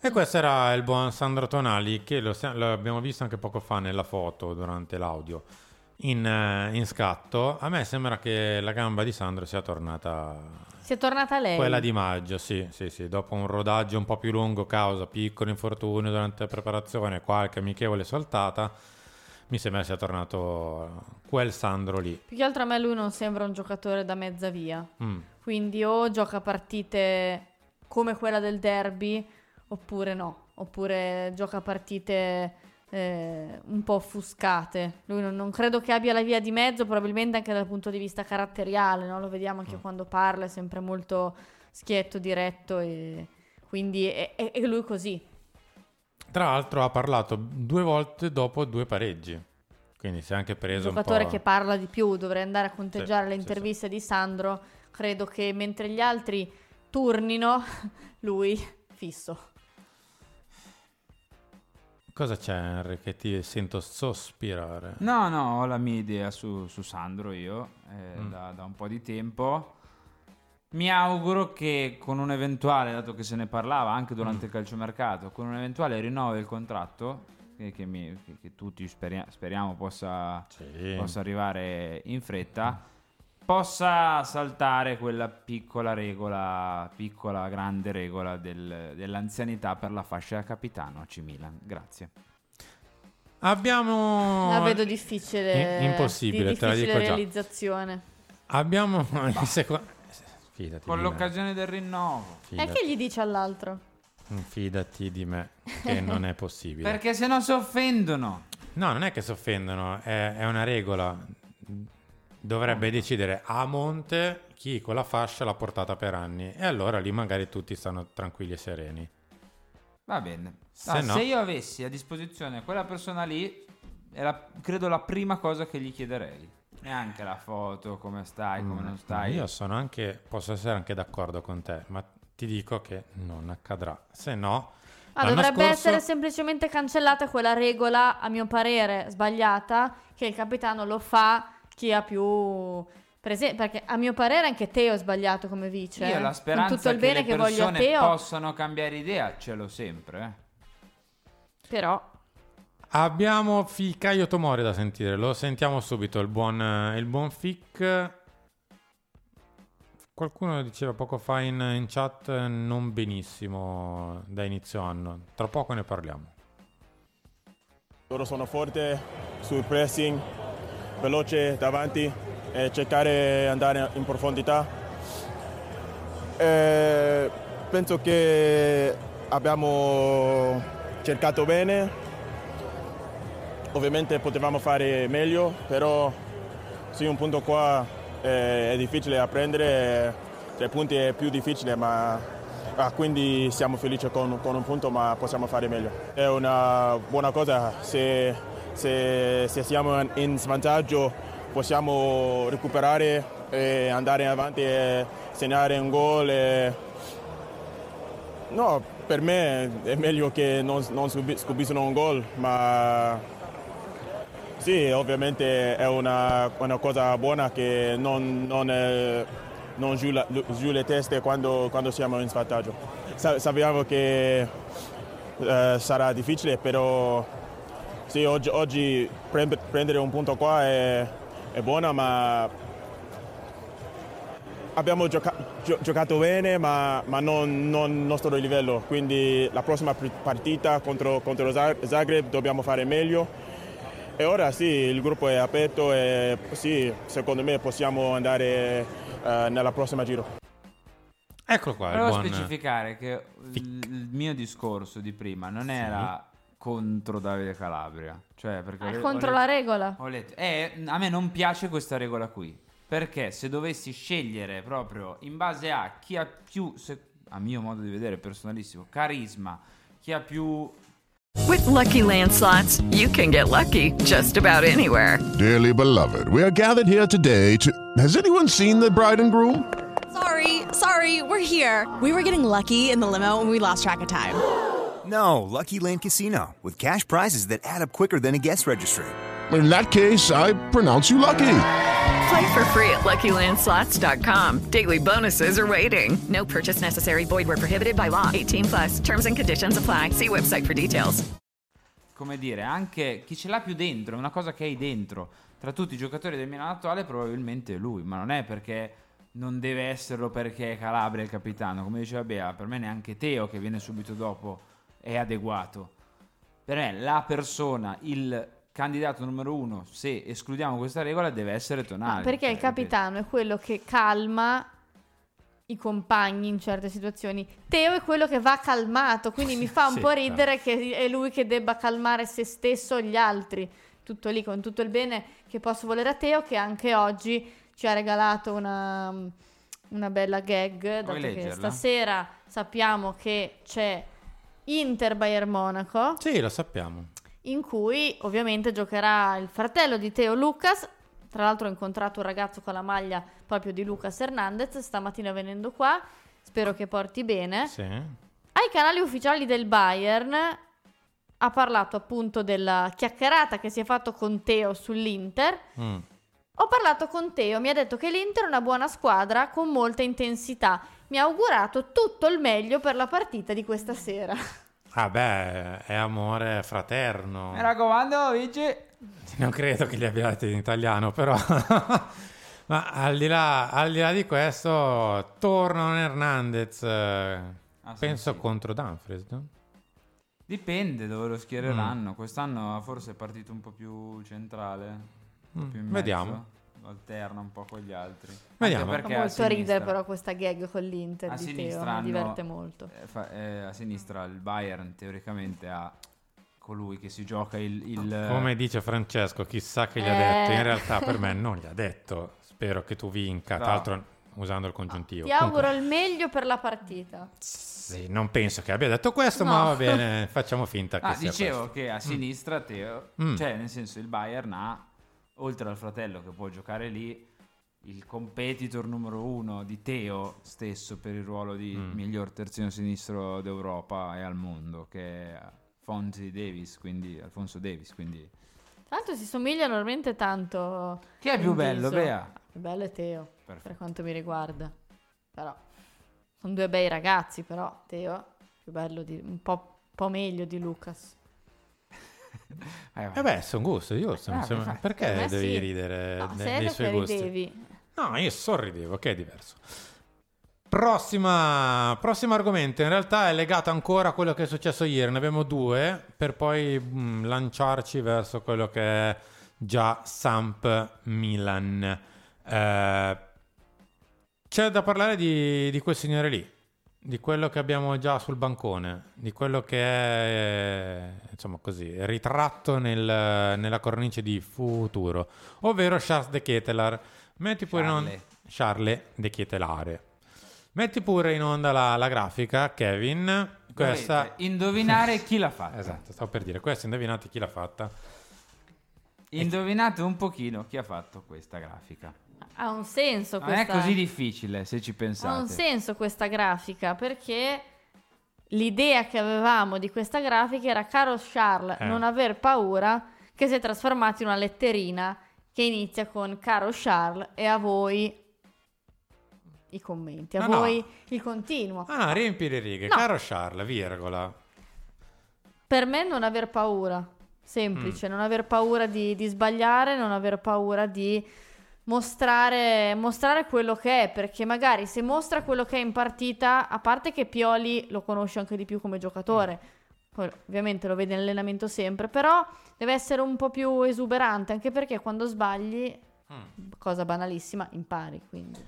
E questo era il buon Sandro Tonali che lo abbiamo visto anche poco fa nella foto durante l'audio. In, eh, in scatto, a me sembra che la gamba di Sandro sia tornata Si è tornata lei. quella di maggio, sì, sì, sì, dopo un rodaggio un po' più lungo, causa piccolo infortunio durante la preparazione, qualche amichevole saltata, mi sembra sia tornato quel Sandro lì. Più che altro a me lui non sembra un giocatore da mezza via. Mm. Quindi o gioca partite come quella del derby, oppure no. Oppure gioca partite eh, un po' offuscate. Lui non, non credo che abbia la via di mezzo, probabilmente anche dal punto di vista caratteriale, no? Lo vediamo anche quando parla, è sempre molto schietto, diretto e quindi è, è- è lui così. Tra l'altro ha parlato due volte dopo due pareggi, quindi si è anche Un preso un giocatore po'... che parla di più, dovrei andare a conteggiare Sì, le sì, interviste di Sandro. Credo che mentre gli altri turnino, lui fisso. Cosa c'è Henry che ti sento sospirare? No, no, ho la mia idea su, su Sandro io eh, Mm. da, da un po' di tempo. Mi auguro che con un eventuale, dato che se ne parlava anche Mm. durante il calciomercato, con un eventuale rinnovo del contratto, che, che mi- che- che tutti speria- speriamo possa, possa arrivare in fretta, possa saltare quella piccola regola, piccola grande regola del- dell'anzianità per la fascia da capitano AC Milan. Grazie. Abbiamo... La vedo difficile. I- impossibile, di te la difficile dico già. realizzazione. Abbiamo il secondo... Fidati Con di me. l'occasione del rinnovo. E Fidati. che gli dice all'altro? Fidati di me, che non è possibile. Perché se no si offendono. No, non è che si offendono, è, è una regola. Dovrebbe decidere a monte chi quella fascia l'ha portata per anni. E allora lì magari tutti stanno tranquilli e sereni. Va bene. Se Ah, no- Se io avessi a disposizione quella persona lì, la- credo la prima cosa che gli chiederei. Neanche la foto, come stai, come non stai. Mm, Io sono anche, posso essere anche d'accordo con te, ma ti dico che non accadrà. Se no, Ah, l'anno dovrebbe scorso- essere semplicemente cancellata quella regola, a mio parere, sbagliata, che il capitano lo fa chi ha più presenza. Perché a mio parere anche Teo è sbagliato come vice. Io eh. la Con speranza tutto il che bene le che voglio a persone Teo, possano cambiare idea ce l'ho sempre. eh. però Abbiamo Ficaio Tomori da sentire, lo sentiamo subito, il buon, il buon Fic. Qualcuno diceva poco fa in, in chat non benissimo da inizio anno, tra poco ne parliamo. Loro sono forti sul pressing, veloce davanti e cercare di andare in profondità. Eh, penso che abbiamo cercato bene, ovviamente potevamo fare meglio, però sì, un punto qua eh, è difficile da prendere, tre punti è più difficile, ma ah, quindi siamo felici con, con un punto, ma possiamo fare meglio. È una buona cosa, se, se- se siamo in svantaggio possiamo recuperare e andare avanti e segnare un gol. e- No, per me è meglio che non, non subi- subiscono un gol, ma sì, ovviamente è una, una cosa buona che non, non, eh, non giù, la- giù le teste quando, quando siamo in svantaggio. Sa- sappiamo che eh, sarà difficile, però sì, oggi, oggi pre- prendere un punto qua è, è buona, ma abbiamo gioca- gio- giocato bene, ma, ma non, non il nostro livello. Quindi la prossima pr- partita contro, contro Zag- Zagreb dobbiamo fare meglio. E ora sì, il gruppo è aperto e sì, secondo me possiamo andare eh, nella prossima giro. Eccolo qua, Volevo buon... specificare che il, il mio discorso di prima non era contro Davide Calabria. Cioè, perché È ho le- contro letto- la regola. Ho letto. Eh, a me non piace questa regola qui. Perché se dovessi scegliere proprio in base a chi ha più, se- a mio modo di vedere personalissimo, carisma, chi ha più With Lucky Land slots, you can get lucky just about anywhere. Dearly beloved, we are gathered here today to. Has anyone seen the bride and groom? Sorry, sorry, we're here. We were getting lucky in the limo and we lost track of time. No, Lucky Land Casino, with cash prizes that add up quicker than a guest registry. In that case, I pronounce you lucky. Play for free at LuckyLandSlots.com. Daily bonuses are waiting. No purchase necessary. Void where prohibited by law. 18 plus. Terms and conditions apply. See website for details. come dire, anche chi ce l'ha più dentro, è una cosa che hai dentro. tra tutti i giocatori del Milan attuale probabilmente è lui, ma non è perché non deve esserlo perché è Calabria il capitano, come diceva Bea, per me neanche Teo che viene subito dopo è adeguato. Per me la persona, il candidato numero uno, se escludiamo questa regola, deve essere Tonali. Perché il Cioè, capitano è quello che calma i compagni in certe situazioni. Teo è quello che va calmato, quindi mi fa un Sì, po' certo. ridere che è lui che debba calmare se stesso o gli altri. Tutto lì, con tutto il bene che posso volere a Teo, che anche oggi ci ha regalato una, una bella gag, dato che stasera sappiamo che c'è Inter-Bayern Monaco Sì, lo sappiamo. in cui ovviamente giocherà il fratello di Teo Lucas. Tra l'altro ho incontrato un ragazzo con la maglia proprio di Lucas Hernandez stamattina venendo qua. Spero che porti bene. Sì. Ai canali ufficiali del Bayern ha parlato appunto della chiacchierata che si è fatto con Teo sull'Inter. Mm. Ho parlato con Teo, mi ha detto che l'Inter è una buona squadra con molta intensità. Mi ha augurato tutto il meglio per la partita di questa sera. Ah beh, è amore fraterno. Mi raccomando, vinci. Non credo che li abbia dati in italiano, però. Ma al di, là, al di là di questo, torna Hernandez, eh, Ah, penso sì. contro Dumfries. no? Dipende dove lo schiereranno. Quest'anno forse è partito un po' più centrale. un po' Mm, più in vediamo. Alterna un po' con gli altri. Vediamo. Anche Fa perché a molto ridere però questa gag con l'Inter a di Teo, sinistra mi hanno- diverte molto. eh, fa- eh, a sinistra il Bayern teoricamente ha colui che si gioca il... il- Come dice Francesco, chissà che gli ha Eh. detto. In realtà per me non gli ha detto. Spero che tu vinca. Tra No. l'altro usando il congiuntivo. Ti auguro il meglio per la partita. Sì, non penso che abbia detto questo, No. ma va bene, facciamo finta che Ah, sia dicevo questo. che a sinistra Teo, Mm. cioè nel senso il Bayern ha, oltre al fratello che può giocare lì, il competitor numero uno di Teo stesso per il ruolo di Mm. miglior terzino sinistro d'Europa e al mondo, che è Fonzi Davis, quindi Alfonso Davis, quindi Tra l'altro si somigliano veramente tanto. Chi è più bello, viso. Bea? Più bello è Teo, per Perfetto. quanto mi riguarda. Però sono due bei ragazzi, però Teo è più bello di un po', po' meglio di Lucas. Eh beh, sono gusti, giusto? mi Ah, sembra- per Perché devi sì. ridere No, de- dei suoi gusti? ridevi. No, io sorridevo, che è diverso. Prossima, prossimo argomento, in realtà è legato ancora a quello che è successo ieri, ne abbiamo due, per poi mm, lanciarci verso quello che è già Samp Milan. Eh, c'è da parlare di, di quel signore lì, di quello che abbiamo già sul bancone, di quello che è, insomma così, ritratto nel- nella cornice di futuro, ovvero Charles de Ketelar. Metti pure in onda... Charles. Charles de Ketelare. Metti pure in onda la, la grafica, Kevin. Questa... Dovete indovinare chi l'ha fatta. Esatto, stavo per dire, questa indovinate chi l'ha fatta. Indovinate un pochino chi ha fatto questa grafica. Ha un senso Non è questa così difficile se ci Ha un pensate. senso questa grafica perché l'idea che avevamo di questa grafica era caro Charles Eh. non aver paura che si è trasformato in una letterina che inizia con caro Charles e a voi i commenti, a No, no. voi il continuo. Ah no, riempi le righe, No. caro Charles, virgola. Per me non aver paura, Mm. semplice, non aver paura di, di sbagliare, non aver paura di mostrare, mostrare quello che è, perché magari se mostra quello che è in partita, a parte che Pioli lo conosce anche di più come giocatore, poi ovviamente lo vede in allenamento sempre, però deve essere un po' più esuberante, anche perché quando sbagli, Mm. cosa banalissima, impari, quindi.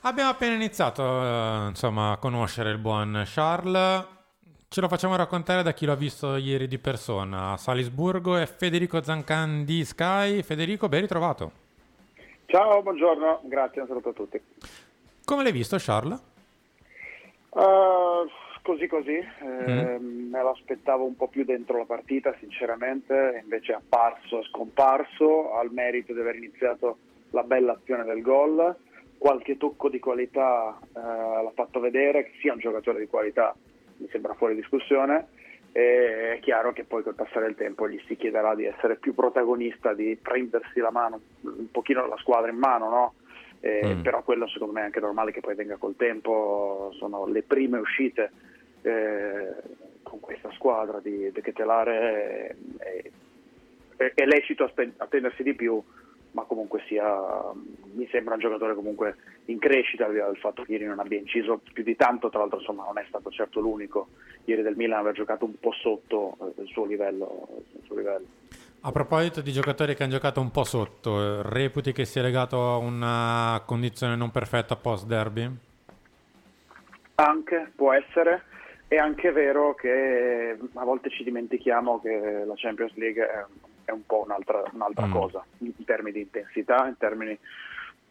Abbiamo appena iniziato, eh, insomma, a conoscere il buon Charles. Ce lo facciamo raccontare da chi l'ha visto ieri di persona. A Salisburgo è Federico Zancan di Sky. Federico, ben ritrovato. Ciao, buongiorno, grazie, un saluto a tutti. Come l'hai visto, Charles? Uh, così così, eh, Mm. me lo aspettavo un po' più dentro la partita sinceramente, invece è apparso, è scomparso, ha il merito di aver iniziato la bella azione del gol, qualche tocco di qualità eh, l'ha fatto vedere, che sia un giocatore di qualità mi sembra fuori discussione, e è chiaro che poi col passare del tempo gli si chiederà di essere più protagonista, di prendersi la mano, un pochino la squadra in mano, no? Eh, Mm. però quello secondo me è anche normale che poi venga col tempo, sono le prime uscite eh, con questa squadra di, di Ketelare, eh, è, è lecito attendersi di più, ma comunque sia, mi sembra un giocatore comunque in crescita, al fatto che ieri non abbia inciso più di tanto, tra l'altro insomma non è stato certo l'unico, ieri del Milan aveva giocato un po' sotto eh, il suo livello. Il suo livello. A proposito di giocatori che hanno giocato un po' sotto, eh, reputi che sia legato a una condizione non perfetta post derby? Anche, può essere, è anche vero che a volte ci dimentichiamo che la Champions League è, è un po' un'altra, un'altra Mm. cosa, in termini di intensità, in termini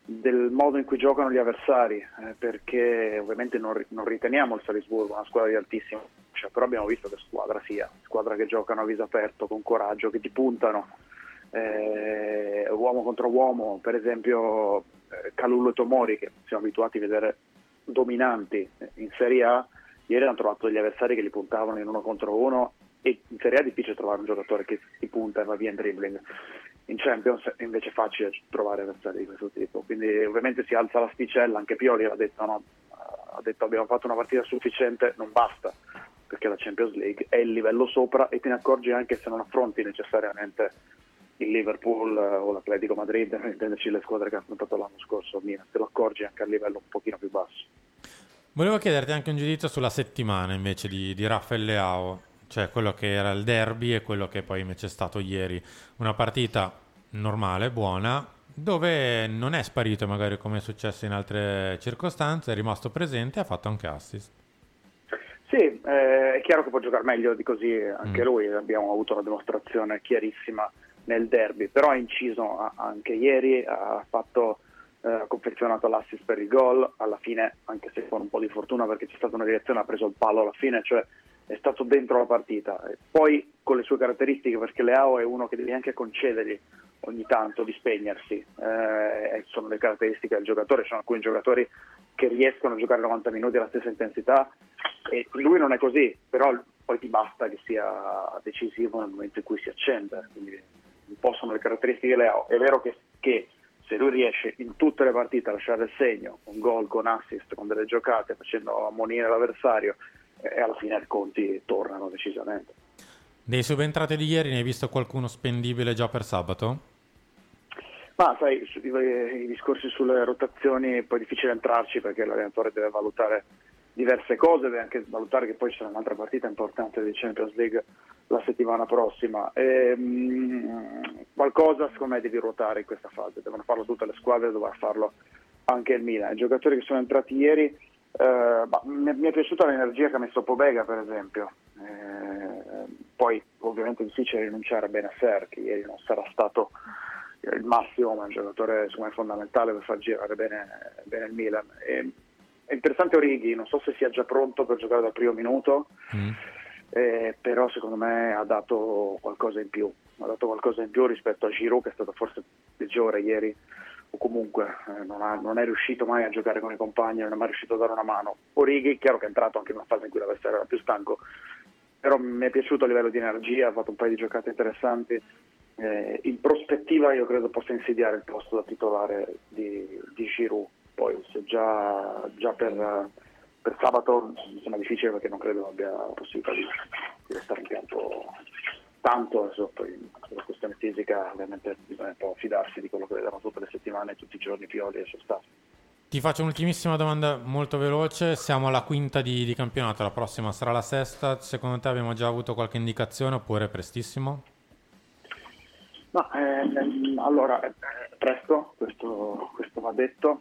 del modo in cui giocano gli avversari, eh, perché ovviamente non, non riteniamo il Salisburgo una squadra di altissimo, cioè, però abbiamo visto che squadra sia, squadra che giocano a viso aperto, con coraggio, che ti puntano, eh, uomo contro uomo, per esempio eh, Calullo e Tomori che siamo abituati a vedere dominanti in Serie A, ieri hanno trovato degli avversari che li puntavano in uno contro uno e in Serie A è difficile trovare un giocatore che ti punta e va via in dribbling. In Champions è invece facile trovare avversari di questo tipo, quindi ovviamente si alza l'asticella, anche Pioli ha detto, no? ha detto abbiamo fatto una partita sufficiente, non basta, perché la Champions League è il livello sopra e te ne accorgi anche se non affronti necessariamente il Liverpool eh, o l'Atletico Madrid, per intenderci le squadre che ha affrontato l'anno scorso, Milan, te lo accorgi anche a livello un pochino più basso. Volevo chiederti anche un giudizio sulla settimana invece di, di Raffaele Leao, cioè quello che era il derby e quello che poi invece è stato ieri. Una partita normale, buona, dove non è sparito magari come è successo in altre circostanze, è rimasto presente e ha fatto anche assist. Sì, eh, è chiaro che può giocare meglio di così anche Mm. lui, abbiamo avuto una dimostrazione chiarissima nel derby, però ha inciso anche ieri, ha fatto eh, ha confezionato l'assist per il gol, alla fine, anche se con un po' di fortuna perché c'è stata una direzione, ha preso il palo alla fine, cioè è stato dentro la partita. Poi con le sue caratteristiche, perché Leao è uno che devi anche concedergli ogni tanto di spegnersi, eh, sono le caratteristiche del giocatore, ci sono alcuni giocatori che riescono a giocare 90 minuti alla stessa intensità e lui non è così, però poi ti basta che sia decisivo nel momento in cui si accende, quindi un po' sono le caratteristiche di Leao. È vero che, che se lui riesce in tutte le partite a lasciare il segno, con gol, con assist, con delle giocate, facendo ammonire l'avversario, e alla fine i conti tornano decisamente. Dei subentrati di ieri ne hai visto qualcuno spendibile già per sabato? Ma sai, i, discorsi sulle rotazioni è poi difficile entrarci perché l'allenatore deve valutare diverse cose, deve anche valutare che poi c'è un'altra partita importante di Champions League la settimana prossima. Ehm, qualcosa secondo me devi ruotare in questa fase, devono farlo tutte le squadre, dovrà farlo anche il Milan. I giocatori che sono entrati ieri, eh, bah, mi, mi è piaciuta l'energia che ha messo Pobega per esempio. Eh, poi ovviamente è difficile rinunciare a Benasser che ieri non sarà stato il massimo, ma è un giocatore me fondamentale per far girare bene, bene il Milan. E, è interessante Orighi, non so se sia già pronto per giocare dal primo minuto, eh, però secondo me ha dato qualcosa in più, ha dato qualcosa in più rispetto a Giroud che è stato forse peggiore ieri o comunque eh, non, ha- non è riuscito mai a giocare con i compagni, non è mai riuscito a dare una mano. Orighi, chiaro che è entrato anche in una fase in cui l'avversario era più stanco, però mi è piaciuto a livello di energia, ha fatto un paio di giocate interessanti. Eh, in prospettiva io credo possa insidiare il posto da titolare di, di Giroud, poi se già, già per, per sabato mi sembra difficile perché non credo abbia la possibilità di, di restare in campo tanto, adesso poi la questione fisica ovviamente bisogna un po' fidarsi di quello che vedono tutte le settimane, tutti i giorni Pioli e suo staff. Ti faccio un'ultimissima domanda molto veloce. Siamo alla quinta di, di campionato, la prossima sarà la sesta. Secondo te abbiamo già avuto qualche indicazione oppure prestissimo? Ma ehm, allora, eh, presto, questo, questo va detto.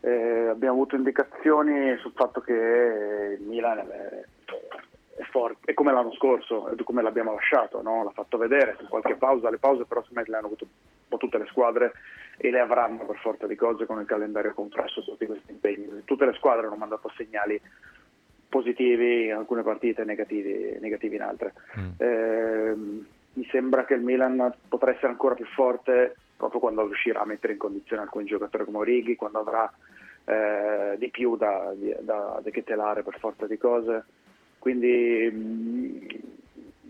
Eh, abbiamo avuto indicazioni sul fatto che il Milan è, è è come l'anno scorso, come l'abbiamo lasciato, no? l'ha fatto vedere con qualche pausa, le pause però secondo me le hanno avuto un po' tutte le squadre e le avranno per forza di cose con il calendario compresso tutti questi impegni. Tutte le squadre hanno mandato segnali positivi in alcune partite e negativi, negativi in altre. Ehm, mi sembra che il Milan potrà essere ancora più forte proprio quando riuscirà a mettere in condizione alcuni giocatori come Orighi, quando avrà eh, di più da, da dechetelare per forza di cose. Quindi mh,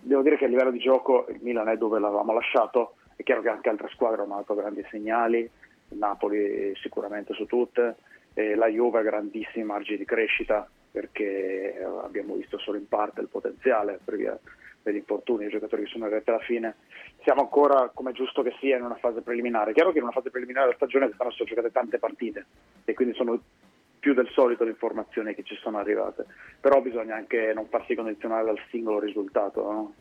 devo dire che a livello di gioco il Milan è dove l'avevamo lasciato, è chiaro che anche altre squadre hanno dato grandi segnali, il Napoli sicuramente su tutte, la Juve ha grandissimi margini di crescita perché abbiamo visto solo in parte il potenziale per via degli infortuni, i giocatori che sono arrivati alla fine. Siamo ancora, come giusto che sia, in una fase preliminare. È chiaro che in una fase preliminare della stagione quest'anno sono giocate tante partite e quindi sono più del solito le informazioni che ci sono arrivate, però bisogna anche non farsi condizionare dal singolo risultato, no?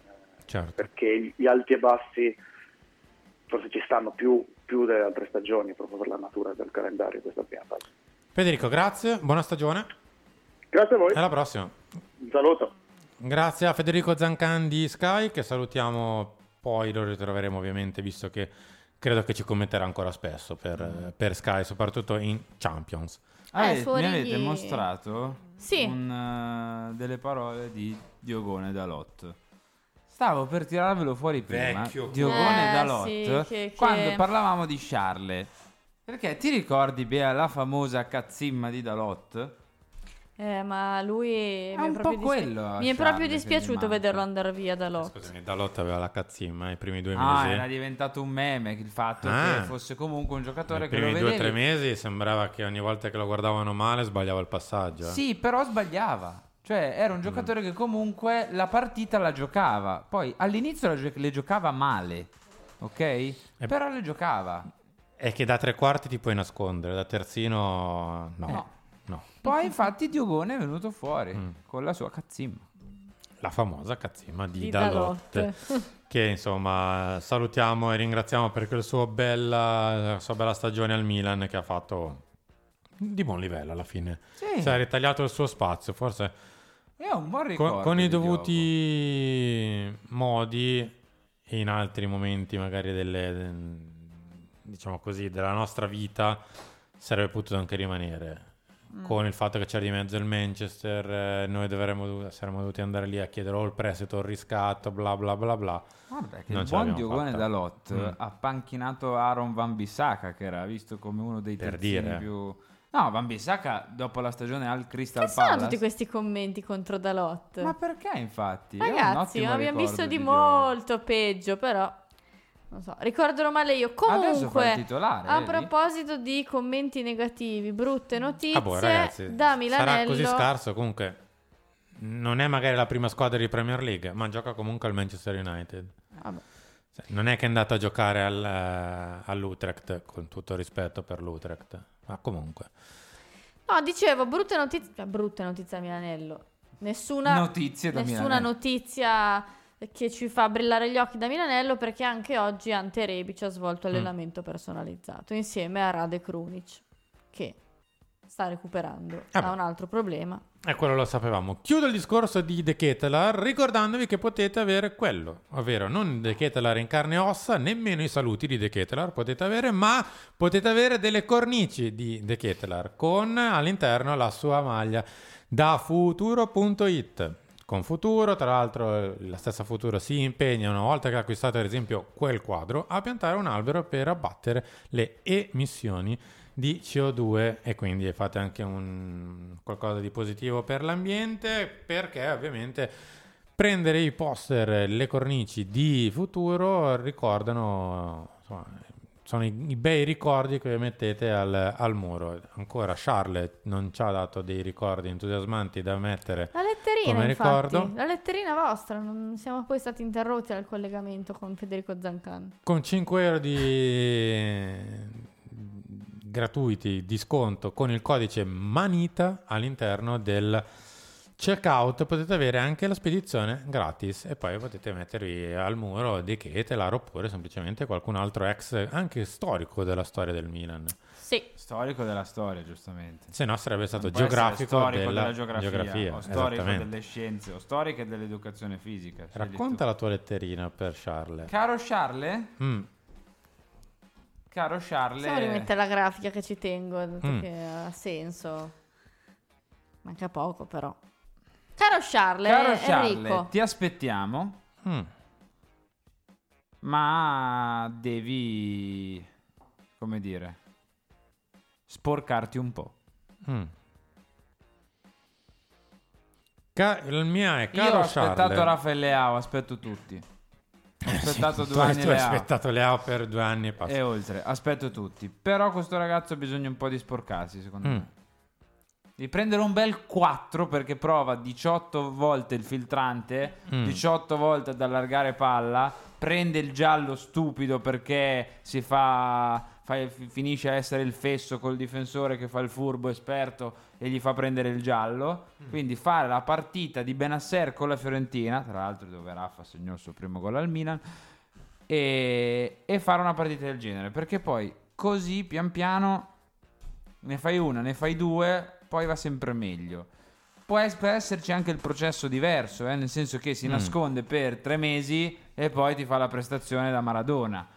Certo. perché gli alti e bassi forse ci stanno più, più delle altre stagioni proprio per la natura del calendario questa prima fase. Federico, grazie, buona stagione. Grazie a voi. Alla prossima. Un saluto. Grazie a Federico Zancan di Sky, che salutiamo, poi lo ritroveremo ovviamente, visto che credo che ci commenterà ancora spesso per, per Sky, soprattutto in Champions. Ah, Eh, mi avete righi- mostrato Sì. un, eh, delle parole di Diogone Dalot. Stavo per tirarvelo fuori prima. Vecchio. Diogone Eh, Dalot. sì, che- Quando che- parlavamo di Charles. Perché ti ricordi Bea, la famosa cazzimma di Dalot? Eh, ma lui mi è, un proprio po' quello, mi è proprio dispiaciuto vederlo andare via da Lot. Scusami, Dalot aveva la cazzimma i primi due Ah, mesi. era diventato un meme il fatto Ah. che fosse comunque un giocatore che lo primi vedevi. due o tre mesi sembrava che ogni volta che lo guardavano male sbagliava il passaggio. eh. Sì, però sbagliava. Cioè, era un Mm. giocatore che comunque la partita la giocava. Poi all'inizio la gio- le giocava male, ok? Però le giocava. È che da tre quarti ti puoi nascondere, da terzino no. No. Poi infatti Diogone è venuto fuori Mm. con la sua cazzimma. La famosa cazzimma di, Di Dalot. Dalot. che insomma salutiamo e ringraziamo per quel suo bella, la sua bella stagione al Milan che ha fatto di buon livello alla fine. Sì. Si è ritagliato il suo spazio, forse È un buon con, ricordo. con i di Diogo. dovuti modi e in altri momenti magari delle, diciamo così, della nostra vita sarebbe potuto anche rimanere. Mm. Con il fatto che c'era di mezzo il Manchester, eh, noi dovremmo, saremmo dovuti andare lì a chiedere o il prestito o il riscatto, bla bla bla bla. Guarda che Non il buon Diogone. Dalot Mm. ha panchinato Aaron Van Bissaka che era visto come uno dei Per dire. più... No, Van Bissaka dopo la stagione al Crystal Che sono Palace... tutti questi commenti contro Dalot? Ma perché infatti? Ragazzi, abbiamo visto di Diogo. molto peggio, però non so, ricorderò male io. Comunque, titolare, a vedi? proposito di commenti negativi, brutte notizie Ah, boh, ragazzi, da sarà Milanello. così scarso comunque. Non è magari la prima squadra di Premier League, ma gioca comunque al Manchester United. Vabbè. Cioè, Non è che è andato a giocare al, eh, all'Utrecht, con tutto rispetto per l'Utrecht, ma comunque. No, dicevo, brutte notizie, brutte notizie da Milanello. Nessuna Notizie da nessuna Milanello. notizia che ci fa brillare gli occhi da Milanello perché anche oggi Ante Rebic ha svolto Mm. allenamento personalizzato insieme a Rade Krunic che sta recuperando Ah da un altro problema. E quello lo sapevamo. Chiudo il discorso di De Ketelar ricordandovi che potete avere quello, ovvero non De Ketelar in carne e ossa, nemmeno i saluti di De Ketelar potete avere, ma potete avere delle cornici di De Ketelar con all'interno la sua maglia da futuro.it. Con Futuro, tra l'altro la stessa Futuro si impegna una volta che ha acquistato ad esempio quel quadro a piantare un albero per abbattere le emissioni di CO2 e quindi fate anche un qualcosa di positivo per l'ambiente perché ovviamente prendere i poster, le cornici di futuro ricordano insomma, sono i, i bei ricordi che mettete al, al muro. Ancora Charlotte non ci ha dato dei ricordi entusiasmanti da mettere La letterina, come infatti, ricordo. la letterina vostra, non siamo poi stati interrotti dal collegamento con Federico Zancan. Con 5 euro di gratuiti di sconto con il codice Manita all'interno del checkout potete avere anche la spedizione gratis e poi potete mettervi al muro di Ketelar oppure semplicemente qualcun altro ex anche storico della storia del Milan. Sì. Storico della storia, giustamente. Se no sarebbe stato geografico storico della geografia, geografia, o storico delle scienze, o storico dell'educazione fisica. Racconta la tua letterina per Charles. Caro Charles, Mm. caro Charles, Possiamo rimettere la grafica che ci tengo, dato Mm. che ha senso. Manca poco però. Caro Charles, caro Charles, Enrico. ti aspettiamo, Mm. ma devi, come dire, sporcarti un po'. Mm. Ca- il mio è Io caro ho aspettato Charles. Raffaele Leao, aspetto tutti. Ho aspettato Tu due anni tu hai Leao. aspettato Leao per due anni e passa. E oltre, aspetto tutti. Però questo ragazzo ha bisogno un po' di sporcarsi, secondo Mm. me. Devi prendere un bel 4 perché prova 18 volte il filtrante, Mm. 18 volte ad allargare palla, prende il giallo stupido perché si fa, fa- fi- finisce a essere il fesso col difensore che fa il furbo esperto e gli fa prendere il giallo. Quindi fare la partita di Benasser con la Fiorentina, tra l'altro dove Raffa segnò il suo primo gol al Milan, e, e fare una partita del genere perché poi così pian piano ne fai una, ne fai due, poi va sempre meglio. Può, es- può esserci anche il processo diverso, eh, nel senso che si Mm. nasconde per tre mesi e poi ti fa la prestazione da Maradona.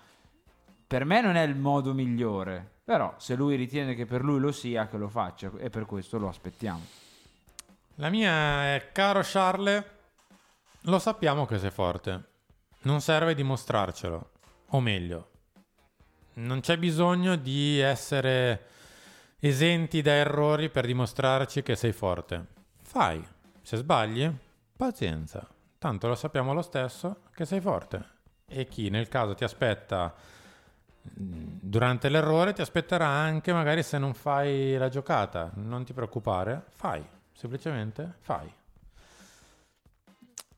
Per me non è il modo migliore, però se lui ritiene che per lui lo sia, che lo faccia e per questo lo aspettiamo. La mia è, caro Charles, lo sappiamo che sei forte. Non serve dimostrarcelo. O meglio, non c'è bisogno di essere esenti da errori per dimostrarci che sei forte. Fai. Se sbagli, pazienza. Tanto lo sappiamo lo stesso che sei forte. E chi nel caso ti aspetta mm, durante l'errore ti aspetterà anche magari se non fai la giocata. Non ti preoccupare, fai. Semplicemente fai.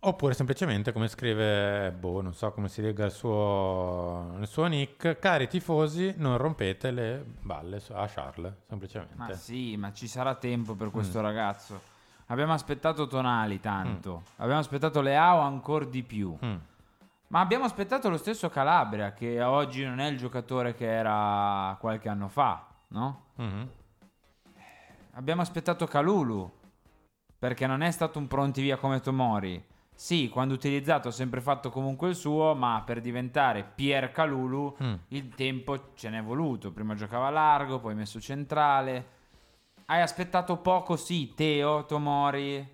Oppure semplicemente come scrive, boh, non so come si lega il suo, il suo nick, cari tifosi, non rompete le balle a Charles, semplicemente. Ma sì, ma ci sarà tempo per questo Mm. ragazzo. Abbiamo aspettato Tonali tanto, abbiamo aspettato Leao ancora di più. Mm. Ma abbiamo aspettato lo stesso Calabria, che oggi non è il giocatore che era qualche anno fa, no? Mhm. Abbiamo aspettato Calulu, perché non è stato un pronti via come Tomori. Sì, quando utilizzato ha sempre fatto comunque il suo, ma per diventare Pier Calulu Mm. il tempo ce n'è voluto. Prima giocava largo, poi messo centrale. Hai aspettato poco, sì, Teo, Tomori.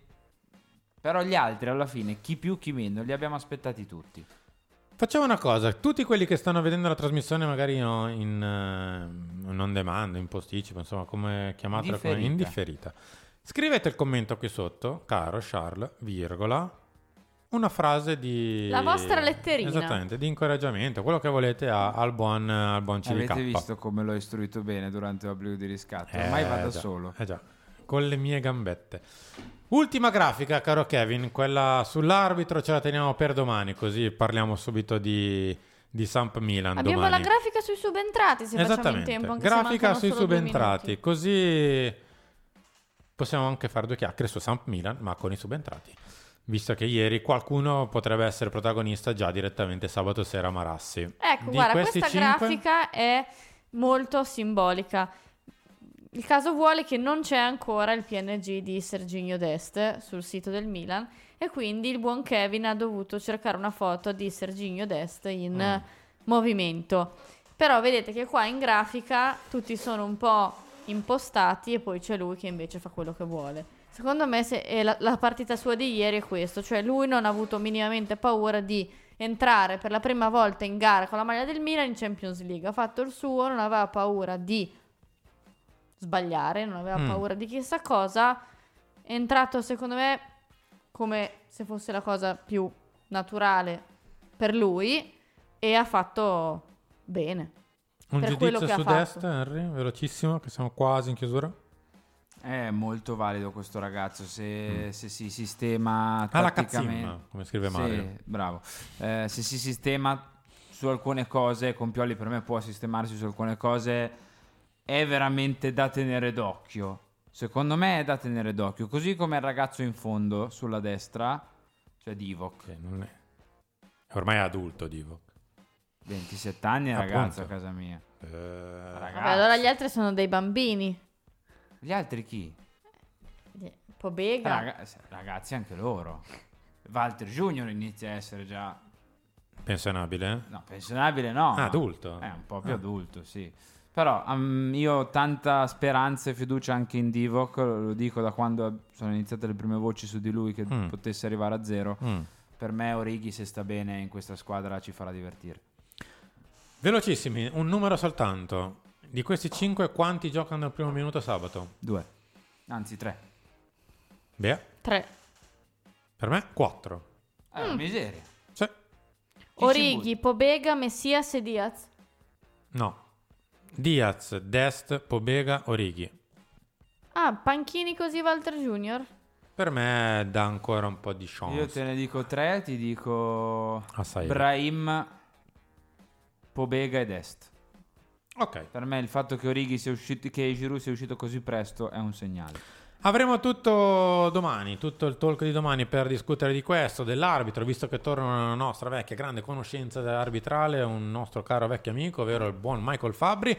Però gli altri alla fine, chi più chi meno, li abbiamo aspettati tutti. Facciamo una cosa, tutti quelli che stanno vedendo la trasmissione magari no, in, eh, in on demand, in posticipo, insomma come chiamatela, in differita. Scrivete il commento qui sotto, caro Charles, virgola, una frase di... La vostra letterina. Esattamente, di incoraggiamento, quello che volete a- al buon, al buon CVK. Avete visto come l'ho istruito bene durante l'obbligo di riscatto? Eh, Ormai va da già, solo. Eh già, con le mie gambette. Ultima grafica, caro Kevin, quella sull'arbitro ce la teniamo per domani, così parliamo subito di, di Samp Milan Abbiamo domani. la grafica sui subentrati, se facciamo in Esattamente, tempo. Anche se grafica sui subentrati, così possiamo anche fare due chiacchiere su Samp Milan, ma con i subentrati. Visto che ieri qualcuno potrebbe essere protagonista già direttamente sabato sera a Marassi. Ecco, Di guarda, questa cinque- grafica è molto simbolica. Il caso vuole che non c'è ancora il PNG di Serginio Dest sul sito del Milan e quindi il buon Kevin ha dovuto cercare una foto di Serginio Dest in Mm. movimento. Però vedete che qua in grafica tutti sono un po' impostati e poi c'è lui che invece fa quello che vuole. Secondo me se- è la, la partita sua di ieri è questo, cioè lui non ha avuto minimamente paura di entrare per la prima volta in gara con la maglia del Milan in Champions League, ha fatto il suo, non aveva paura di sbagliare, non aveva Mm. paura di chissà cosa, è entrato secondo me come se fosse la cosa più naturale per lui e ha fatto bene. Un giudizio su. Dest, Henry, velocissimo, che siamo quasi in chiusura. È molto valido questo ragazzo se, se si sistema Alla tatticamente. cazzimma, come scrive Sì, Mario. bravo. Eh, se si sistema su alcune cose, con Pioli per me può sistemarsi su alcune cose, è veramente da tenere d'occhio. Secondo me è da tenere d'occhio. Così come il ragazzo in fondo sulla destra, cioè Divock. non è- Ormai è adulto, Divo. 27 anni, Appunto. ragazzo a casa mia. Eh, Vabbè, allora gli altri sono dei bambini. Gli altri chi? Pobega. Raga- ragazzi, anche loro. Walter Junior inizia a essere già Pensionabile? No, pensionabile no. Ah, adulto. È un po' più Ah. adulto, sì. Però um, io ho tanta speranza e fiducia anche in Divock, lo dico da quando sono iniziate le prime voci su di lui che Mm. potesse arrivare a zero. Mm. Per me Orighi se sta bene in questa squadra ci farà divertire. Velocissimi, un numero soltanto. Di questi 5 quanti giocano nel primo minuto sabato? Due. Anzi, tre. Beh, Tre. per me 4. Eh, Mm. miseria. Sì. Orighi, Pobega, Messias e Diaz. No. Diaz, Dest, Pobega, Orighi. Ah, panchini così Walter Junior? Per me dà ancora un po' di chance. Io te ne dico tre, ti dico Assai. Brahim, Pobega ed Est. Ok. Per me il fatto che Orighi sia uscito, che Giroud sia uscito così presto è un segnale. Avremo tutto domani, tutto il talk di domani per discutere di questo, dell'arbitro, visto che torna una nostra vecchia grande conoscenza dell'arbitrale, un nostro caro vecchio amico, ovvero il buon Michael Fabri.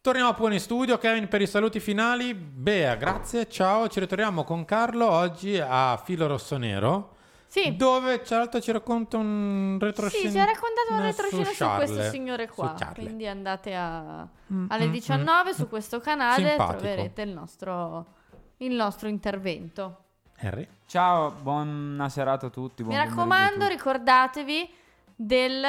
Torniamo poi in studio, Kevin, per i saluti finali. Bea, grazie, ciao. Ci ritroviamo con Carlo oggi a Filo Rossonero. Sì. Dove tra l'altro ci racconta un retroscena. Sì, ci ha raccontato un su retroscena su, Charles. questo signore qua. Su. Quindi andate a- Mm, alle mm, 19 su questo canale Simpatico. troverete il nostro, il nostro intervento. Harry. Ciao, buona serata a tutti. buon Mi raccomando, tutti. ricordatevi del-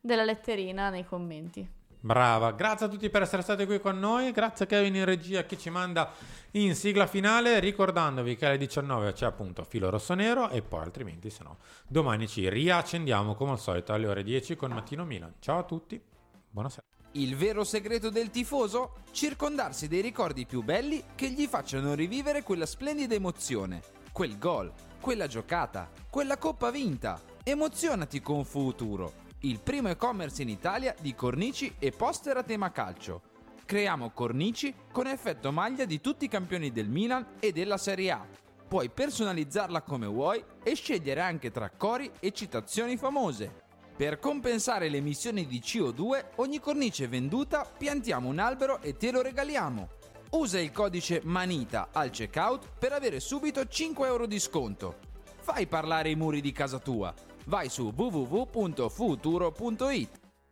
della letterina nei commenti. Brava, grazie a tutti per essere stati qui con noi, grazie a Kevin in regia che ci manda in sigla finale, ricordandovi che alle 19 c'è appunto Filo Rossonero e poi altrimenti se no domani ci riaccendiamo come al solito alle ore 10 con Mattino Milan. Ciao a tutti, buonasera. Il vero segreto del tifoso? Circondarsi dei ricordi più belli che gli facciano rivivere quella splendida emozione, quel gol, quella giocata, quella coppa vinta. Emozionati con Futuro, il primo e-commerce in Italia di cornici e poster a tema calcio. Creiamo cornici con effetto maglia di tutti i campioni del Milan e della Serie A. Puoi personalizzarla come vuoi e scegliere anche tra cori e citazioni famose. Per compensare le emissioni di CO2, ogni cornice venduta piantiamo un albero e te lo regaliamo. Usa il codice MANITA al checkout per avere subito 5 euro di sconto. Fai parlare i muri di casa tua. Vai su www.futuro.it.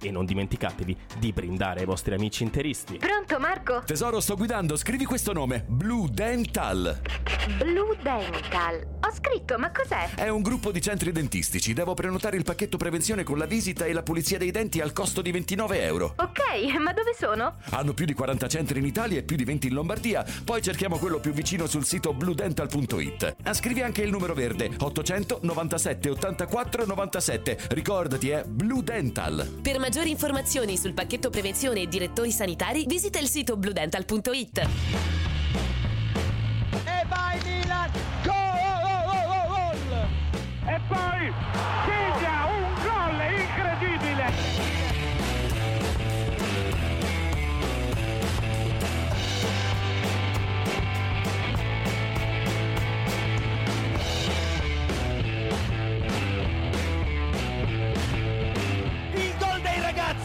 e non dimenticatevi di brindare ai vostri amici interisti. Pronto Marco? Tesoro, sto guidando, scrivi questo nome: Blue Dental. Blue Dental. Ho scritto, ma cos'è? È un gruppo di centri dentistici. Devo prenotare il pacchetto prevenzione con la visita e la pulizia dei denti al costo di 29 euro. Ok, ma dove sono? Hanno più di 40 centri in Italia e più di 20 in Lombardia. Poi cerchiamo quello più vicino sul sito bludental.it. Ah, Scrivi anche il numero verde 800 97 84 97. Ricordati, è Blue Dental. Per maggiori informazioni sul pacchetto prevenzione e direttori sanitari, visita il sito bludental.it. E vai Milan! Gol! E poi segna